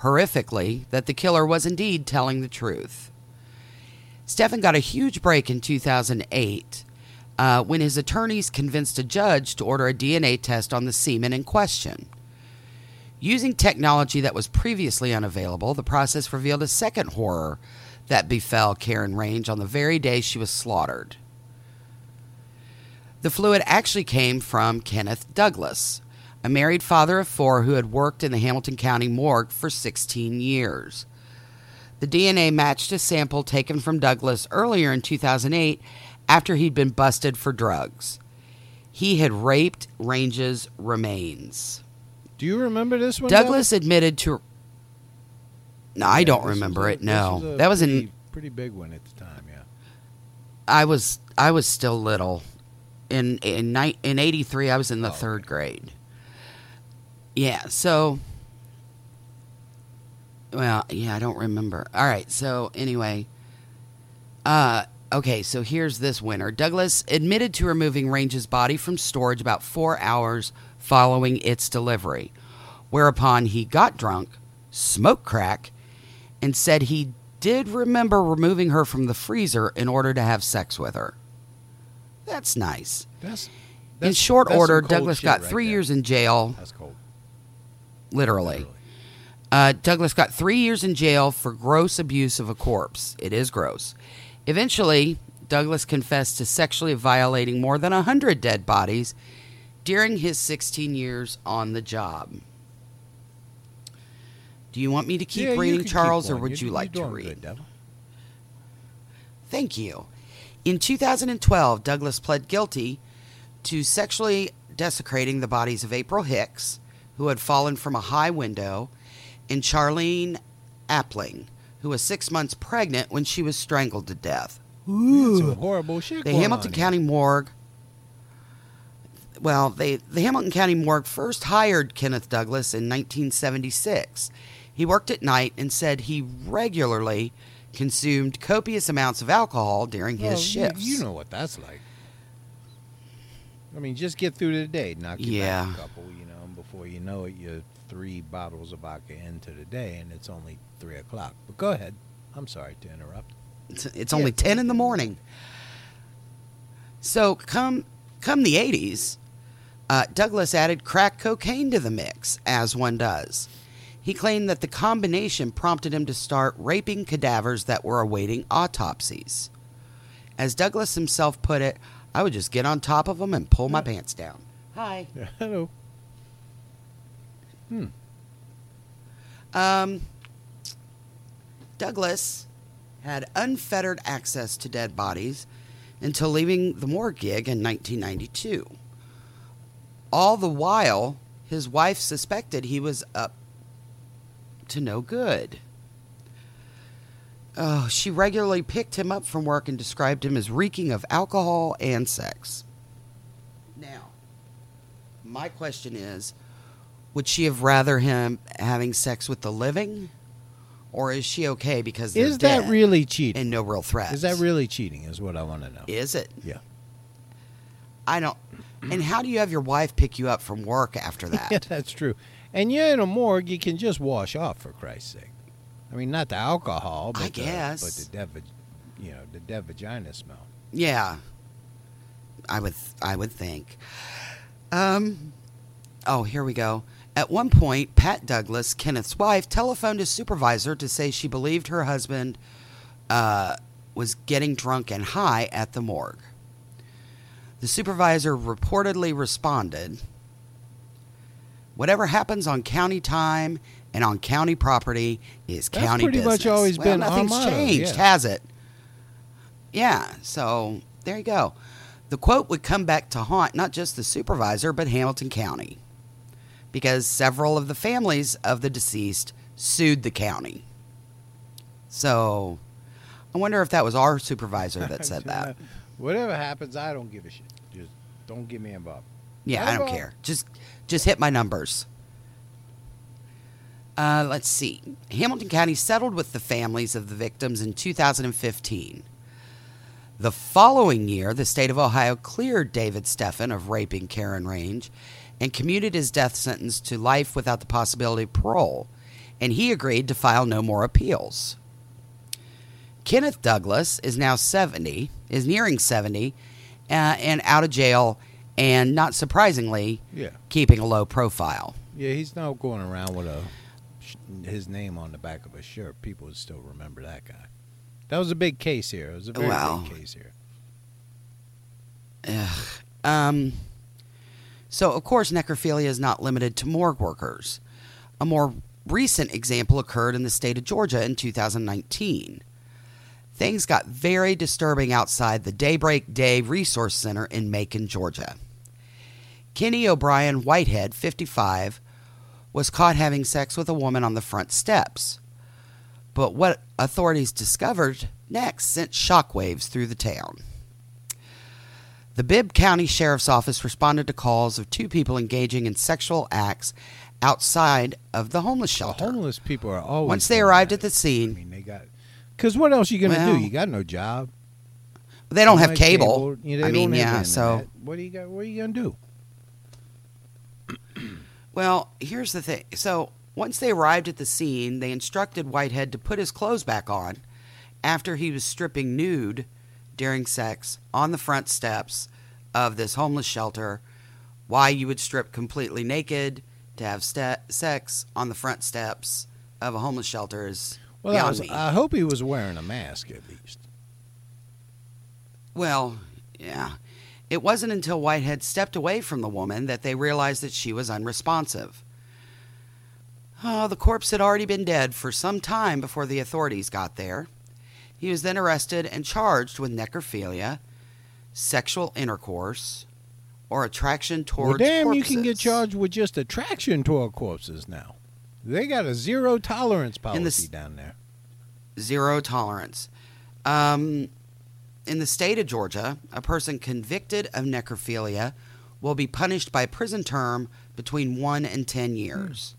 horrifically, that the killer was indeed telling the truth. Steffen got a huge break in 2008 uh, when his attorneys convinced a judge to order a DNA test on the semen in question. Using technology that was previously unavailable, the process revealed a second horror that befell Karen Range on the very day she was slaughtered. The fluid actually came from Kenneth Douglas, a married father of four who had worked in the Hamilton County morgue for 16 years. The DNA matched a sample taken from Douglas earlier in 2008 after he'd been busted for drugs. He had raped Range's remains.
Do you remember this one?
Douglas admitted to. No, I don't remember
a-
it. No,
a
that was
pretty,
in.
pretty big one at the time. Yeah.
I was I was still little. In in in '83, I was in the
Oh,
third grade. Yeah. So. Well, yeah, I don't remember. All right. So anyway. Uh. Okay, so here's this winner. Douglas admitted to removing Range's body from storage about four hours following its delivery, whereupon he got drunk, smoked crack, and said he did remember removing her from the freezer in order to have sex with her. That's nice.
That's,
in short
that's
order, Douglas got
right
three
there.
years in jail,
That's cold.
literally.
Literally.
Uh, Douglas got three years in jail for gross abuse of a corpse. It is gross. Eventually, Douglas confessed to sexually violating more than 100 dead bodies during his 16 years on the job. Do you want me to keep
Yeah,
reading,
can keep
Charles, or would
You're-
you like to read?
good,
Thank you. In 2012, Douglas pled guilty to sexually desecrating the bodies of April Hicks, who had fallen from a high window, and Charlene Appling, who was six months pregnant when she was strangled to death.
Some horrible shit.
The Hamilton. County Morgue. Well, they, the Hamilton County Morgue first hired Kenneth Douglas in 1976. He worked at night and said he regularly consumed copious amounts of alcohol during his
Well,
shifts.
You, know what that's like. I mean, just get through the day, knock you
Yeah.
back a couple, you know, and before you know it, you're three bottles of vodka into the day, and it's only three o'clock. But go ahead. I'm sorry to interrupt.
It's, it's only 10 in the morning. So come come the 80s, uh, Douglas added crack cocaine to the mix, as one does. He claimed that the combination prompted him to start raping cadavers that were awaiting autopsies. As Douglas himself put it, I would just get on top of them and pull my pants down. Hi.
Hello. Hmm.
Um, Douglas had unfettered access to dead bodies until leaving the morgue gig in 1992. All the while, his wife suspected he was up to no good. Oh, she regularly picked him up from work and described him as reeking of alcohol and sex. Now, my question is would she have rather him having sex with the living? Or is she okay because
Is that really cheating?
and no real threats?
Is that really cheating? Is what I want to know.
Is it?
Yeah.
I don't. And how do you have your wife pick you up from work after <laughs> that?
Yeah, that's true. And you're in a morgue, you can just wash off for Christ's sake. I mean, not the alcohol, but
I
the,
guess.
but the dead, you know, the dead vagina smell.
Yeah, I would. I would think. Um. Oh, here we go. At one point, Pat Douglas, Kenneth's wife, telephoned his supervisor to say she believed her husband uh, was getting drunk and high at the morgue. The supervisor reportedly responded Whatever happens on county time and on county property is
That's
county
pretty
business.
much always
well,
been our
nothing's
motto,
changed,
yeah.
has it? Yeah, so there you go. The quote would come back to haunt not just the supervisor, but Hamilton County, because several of the families of the deceased sued the county. So I wonder if that was our supervisor that <laughs> said that.
Whatever happens, I don't give a shit. Don't get me involved.
Yeah,
Not
I don't care. Just just hit my numbers. Uh, let's see. Hamilton County settled with the families of the victims in 2015. The following year, the state of Ohio cleared David Steffen of raping Karen Range and commuted his death sentence to life without the possibility of parole, and he agreed to file no more appeals. Kenneth Douglas is now 70, is nearing 70, uh, and out of jail, and not surprisingly,
Yeah.
keeping a low profile.
Yeah, he's not going around with a his name on the back of a shirt. People would still remember that guy. That was a big case here. It was a very
Wow.
big case here.
Um, so, of course, necrophilia is not limited to morgue workers. A more recent example occurred in the state of Georgia in 2019. Things got very disturbing outside the Daybreak Day Resource Center in Macon, Georgia. Kenny O'Brien Whitehead, 55, was caught having sex with a woman on the front steps. But what authorities discovered next sent shockwaves through the town. The Bibb County Sheriff's Office responded to calls of two people engaging in sexual acts outside of the homeless shelter.
The homeless people are always.
Once they arrived at the scene, I
mean, they got. Because what else are you gonna
Well,
do? You got no job.
they don't have cable.
You know,
I mean, yeah. So,
what do you got? What are you gonna do? <clears throat>
well, here's the thing. So, once they arrived at the scene, they instructed Whitehead to put his clothes back on after he was stripping nude during sex on the front steps of this homeless shelter. Why you would strip completely naked to have ste- sex on the front steps of a homeless shelter is
Well,
beyond
was. I hope he was wearing a mask at least.
Well, yeah. It wasn't until Whitehead stepped away from the woman that they realized that she was unresponsive. Oh, the corpse had already been dead for some time before the authorities got there. He was then arrested and charged with necrophilia, sexual intercourse, or attraction
Well,
towards
damn, you can get charged with just attraction toward corpses now. They got a zero tolerance
In the
policy
s-
down there.
zero tolerance. Um, in the state of Georgia, a person convicted of necrophilia will be punished by a prison term between one and ten years.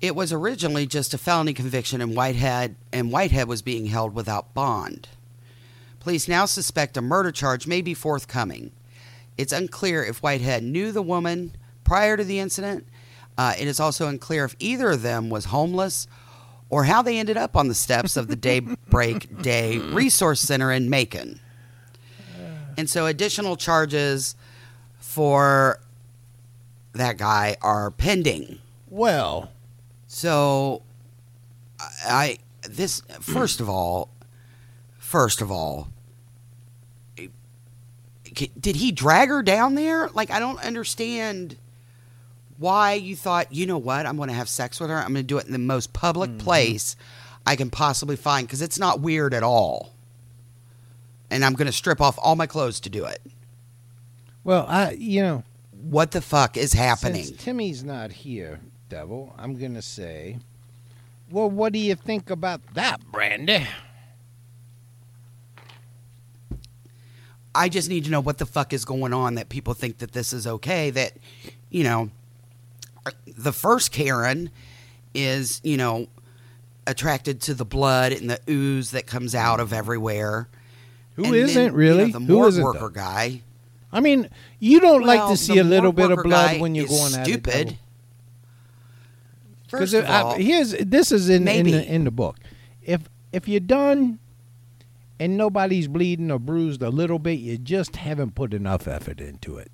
It was originally just a felony conviction, and Whitehead and Whitehead was being held without bond. Police now suspect a murder charge may be forthcoming. It's unclear if Whitehead knew the woman prior to the incident. Uh, it is also unclear if either of them was homeless or how they ended up on the steps of the Daybreak <laughs> Day Resource Center in Macon. And so additional charges for that guy are pending.
Well,
So I I- this first of all, first of all, did he drag her down there? Like I don't understand why you thought, you know what, I'm going to have sex with her. I'm going to do it in the most public mm-hmm. place I can possibly find cuz it's not weird at all. And I'm going to strip off all my clothes to do it.
well, I you know,
What the fuck is happening?
since Timmy's not here, Devil, I'm gonna say, well, what do you think about that, Brandy?
I just need to know what the fuck is going on that people think that this is okay. That, you know, the first Karen is, you know, attracted to the blood and the ooze that comes out of everywhere.
Who isn't
then, you
really?
know, the
Who
morgue
isn't,
worker
though?
guy.
I mean, you don't like to see a little bit of blood when you're going at
stupid.
it.
First
Because
of all,
here's this is in in the, in the book. If if you're done and nobody's bleeding or bruised a little bit, you just haven't put enough effort into it.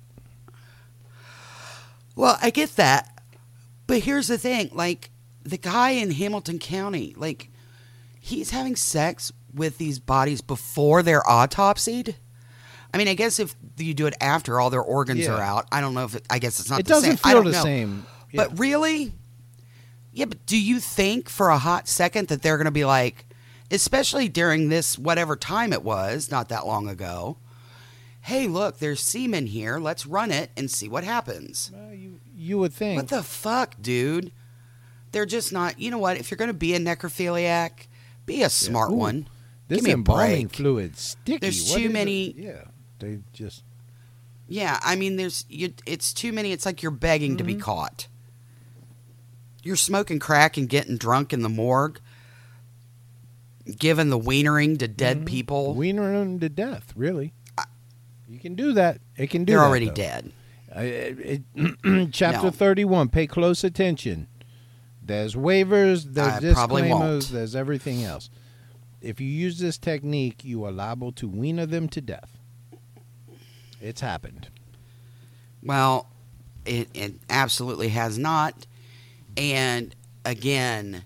Well, I get that. But here's the thing like, the guy in Hamilton County, like, he's having sex with these bodies before they're autopsied. I mean, I guess if you do it after all their organs
Yeah.
are out, I don't know if it, I guess it's not
it
the
doesn't
same. I
feel
don't
the
know.
same. Yeah.
But really? Yeah, but do you think for a hot second that they're going to be like, especially during this whatever time it was, not that long ago, hey, look, there's semen here. Let's run it and see what happens.
Well, you you would think.
What the fuck, dude? They're just not. You know what? If you're going to be a necrophiliac, be a smart
Ooh,
one.
this
Give me a
embalming
break.
fluid sticky.
There's
What
too
is it?
many-
Yeah, they just
Yeah, I mean, there's you. It's too many. It's like you're begging to be
Mm-hmm.
caught. You're smoking crack and getting drunk in the morgue, giving the wienering to dead
Mm-hmm.
people.
wiener them to death. Really, you can do that. It can do.
They're
that,
already
though.
dead.
Uh, it- it- <clears throat> chapter
No.
31 pay close attention there's waivers there's
I
disclaimers there's everything else if you use this technique you are liable to wiener them to death it's happened
Well, it, it absolutely has not. And again,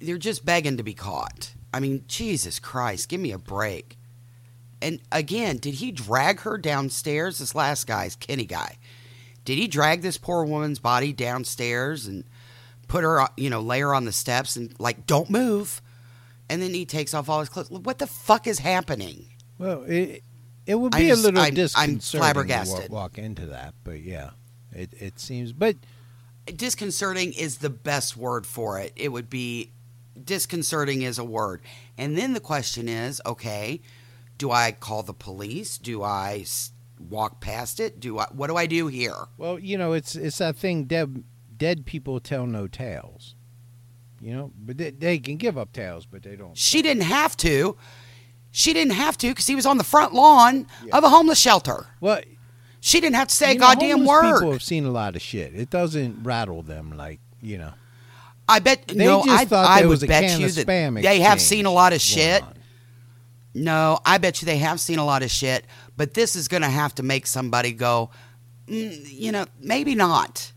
they're just begging to be caught. I mean, Jesus Christ, give me a break. And again, did he drag her downstairs? This last guy's Kenny guy. Did he drag this poor woman's body downstairs and put her, uh, you know, lay her on the steps and like, don't move? And then he takes off all his clothes. What the fuck is happening?
well it it would be
just-
a little
I'm- I'm
disconcerting to
flabbergasted.
wa- walk into that but yeah it, it seems but
disconcerting is the best word for it. It would be disconcerting is a word. And then the question is, okay, do I call the police? Do I walk past it? Do I what do I do here?
well you know it's it's that thing dead dead people tell no tales you know but they, they can give up tales but they don't
She didn't have to. She didn't have to because he was on the front lawn of a homeless shelter.
well
She didn't have to say a
know,
goddamn
homeless
word.
People have seen a lot of shit. It doesn't rattle them like you know.
I bet
They
no,
just
I,
thought
I would bet
can
you
of
that they have seen a lot of shit.
on.
No, I bet you they have seen a lot of shit, but this is going to have to make somebody go, mm, you know, maybe not.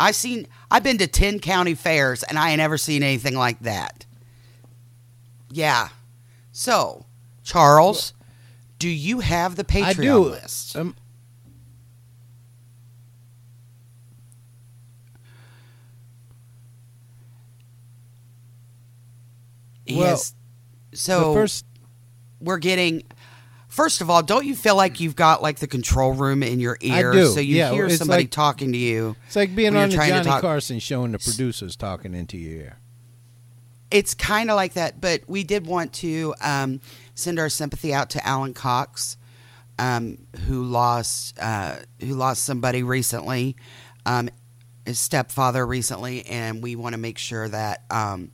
I've seen, I've been to 10 county fairs and I ain't ever seen anything like that. Yeah. So, Charles, do you have the Patreon
I do.
list?
Um, well,
yes. So,
the first
we're getting. First of all, don't you feel like you've got like the control room in your
I
ear,
do.
so you
Yeah,
hear somebody
like-
talking to you?
it's like being on the
you're trying to
Johnny
talk-
Carson show and the producers talking into your ear.
It's kind of like that, but we did want to um, send our sympathy out to Alan Cox, um, who lost uh, who lost somebody recently, um, his stepfather recently, and we want to make sure that um,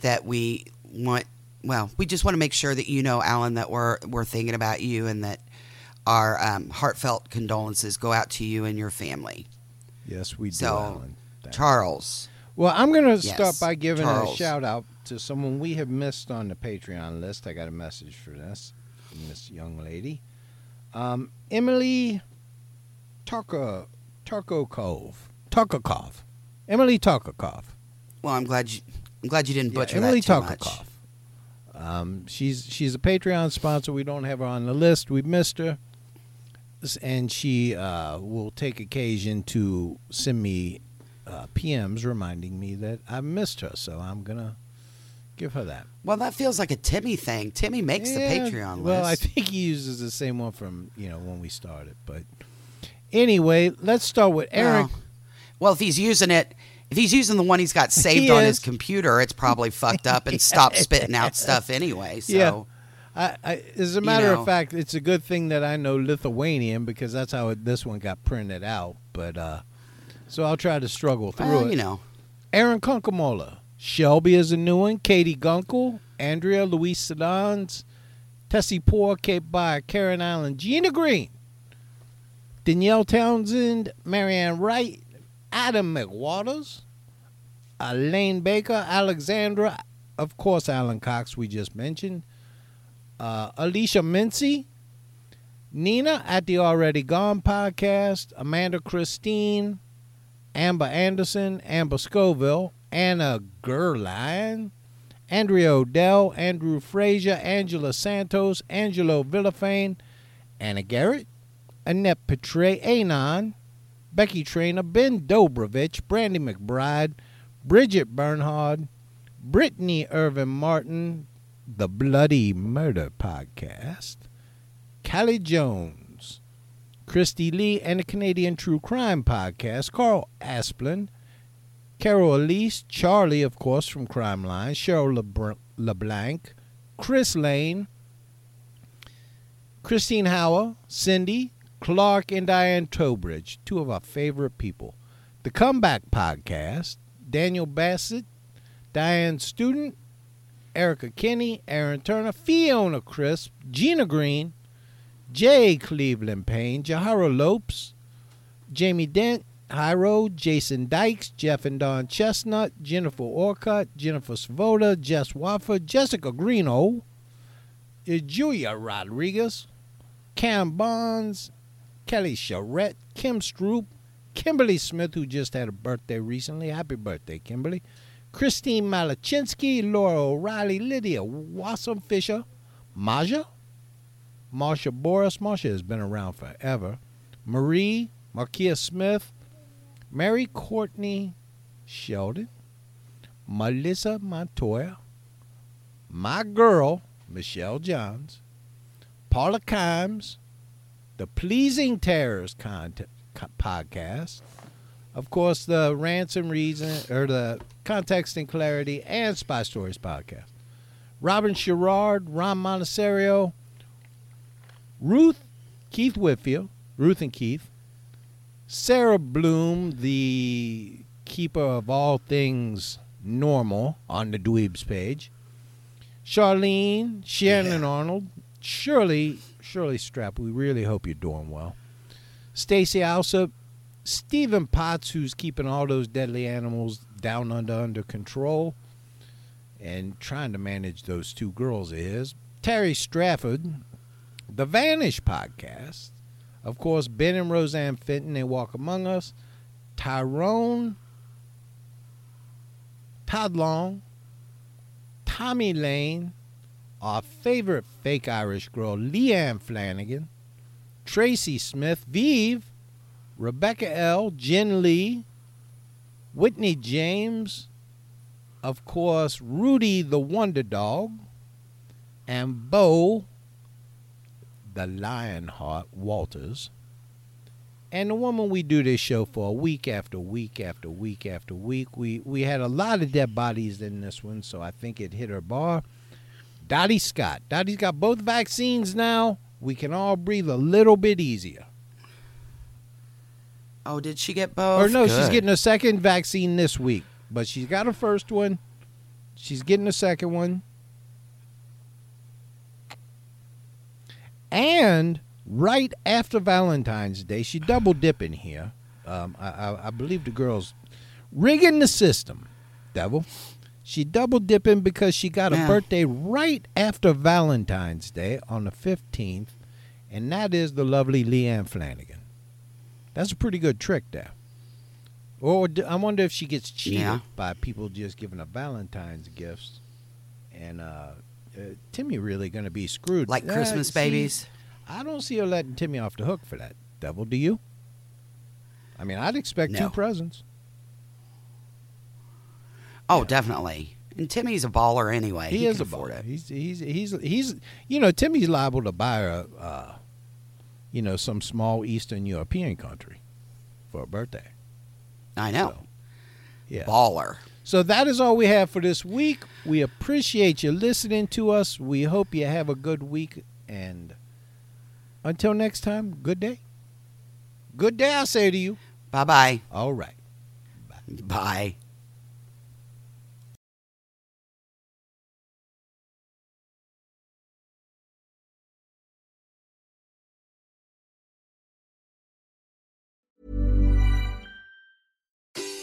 that we want. Well, we just want to make sure that you know, Alan, that we're we're thinking about you, and that our um, heartfelt condolences go out to you and your family.
Yes, we do.
So,
Alan. Thank-
Charles,
Well, I'm going to
Yes,
start by giving a shout out to someone we have missed on the Patreon list. I got a message for this from this young lady, um, Emily Tarko Tarkokov Tarkokov, Emily Tarkokov.
well, I'm glad you I'm glad you didn't
Yeah,
butcher
Emily
that too much.
Um, she's she's a Patreon sponsor. We don't have her on the list. We've missed her, and she uh, will take occasion to send me uh, PMs reminding me that I missed her. So I'm gonna give her that.
Well, that feels like a Timmy thing. Timmy makes the Patreon list.
Well, I think he uses the same one from you know when we started. But anyway, let's start with Eric.
Well, well, if he's using it, if he's using the one he's got <laughs> saved
He
on
is.
his computer, it's probably fucked up and <laughs> stopped spitting out stuff anyway. <laughs> So,
Yeah. I, I, as a matter
know.
of fact, it's a good thing that I know Lithuanian because that's how it, this one got printed out. But uh, so I'll try to struggle through
Well,
it.
you know.
Aaron Kunkamola. Shelby is a new one. Katie Gunkel. Andrea Louise Sedans. Tessie Poor, Cape By, Karen Allen, Gina Green. Danielle Townsend, Marianne Wright, Adam McWaters, Elaine Baker, Alexandra, of course, Alan Cox, we just mentioned, uh, Alicia Mincy, Nina at the Already Gone podcast, Amanda Christine, Amber Anderson, Amber Scoville, Anna Gerline, Andrea Odell, Andrew Frazier, Angela Santos, Angelo Villafane, Anna Garrett, Annette Petre, Anon, Becky Trainer, Ben Dobrovich, Brandy McBride, Bridget Bernhard, Brittany Irvin Martin, The Bloody Murder Podcast, Callie Jones, Christy Lee, and the Canadian True Crime Podcast, Carl Asplin, Carol Elise, Charlie, of course, from Crime Line, Cheryl Lebr- LeBlanc, Chris Lane, Christine Howell, Cindy, Clark, and Diane Tobridge, two of our favorite people. The Comeback Podcast, Daniel Bassett, Diane Student, Erica Kinney, Aaron Turner, Fiona Crisp, Gina Green, Jay Cleveland Payne, Jahara Lopes, Jamie Dent, Hyro, Jason Dykes, Jeff and Don Chestnut, Jennifer Orcutt, Jennifer Svoda, Jess Waffer, Jessica Greeno, Julia Rodriguez, Cam Bonds, Kelly Charette, Kim Stroop, Kimberly Smith, who just had a birthday recently. Happy birthday, Kimberly. Christine Malachinsky, Laura O'Reilly, Lydia Wassam Fisher, Maja, Marsha Boris. Marsha has been around forever. Marie, Markia Smith, Mary Courtney Sheldon, Melissa Montoya, my girl, Michelle Johns, Paula Kimes, the Pleasing Terrors con- co- podcast, of course, the Ransom Reason, or the Context and Clarity, and Spy Stories podcast. Robin Sherrard, Ron Monasterio, Ruth, Keith Whitfield, Ruth and Keith, Sarah Bloom, the keeper of all things normal on the Dweebs page, Charlene, Shannon Arnold, Shirley, Shirley Strap. We really hope you're doing well. Stacy Alsop, Stephen Potts, who's keeping all those deadly animals down under under control and trying to manage those two girls his. Terry Strafford, the Vanish podcast. Of course, Ben and Roseanne Fenton, they walk among us. Tyrone, Todd Long, Tommy Lane, our favorite fake Irish girl, Leanne Flanagan, Tracy Smith, Vive, Rebecca L., Jen Lee, Whitney James, of course, Rudy the Wonder Dog, and Bo the Lionheart Walters. And the woman we do this show for week after week after week after week. We we had a lot of dead bodies in this one, so I think it hit her bar. Dottie Scott. Dottie's got both vaccines now. We can all breathe a little bit easier.
Oh, did she get both?
or no, she's getting a second vaccine this week, but she's got her first one. She's getting a second one. And right after Valentine's Day, she double dipping here. Um, I, I, I believe the girl's rigging the system, devil. She double dipping because she got a
Yeah.
birthday right after Valentine's Day on the 15th, and that is the lovely Leanne Flanagan. That's a pretty good trick there. Or I wonder if she gets cheated
Yeah.
by people just giving her Valentine's gifts. And uh, uh, Timmy really going to be screwed.
like
Uh,
Christmas
see,
babies.
I don't see her letting Timmy off the hook for that. Double, do you? I mean, I'd expect two presents.
Oh, definitely. And Timmy's a baller anyway.
He,
He,
is
can
a baller.
it.
He's he's he's he's you know Timmy's liable to buy a uh, you know some small Eastern European country for a birthday.
I know.
So, yeah.
Baller.
So that is all we have for this week. We appreciate you listening to us. We hope you have a good week. And until next time, good day. Good day, I say to you.
Bye bye.
All right.
Bye.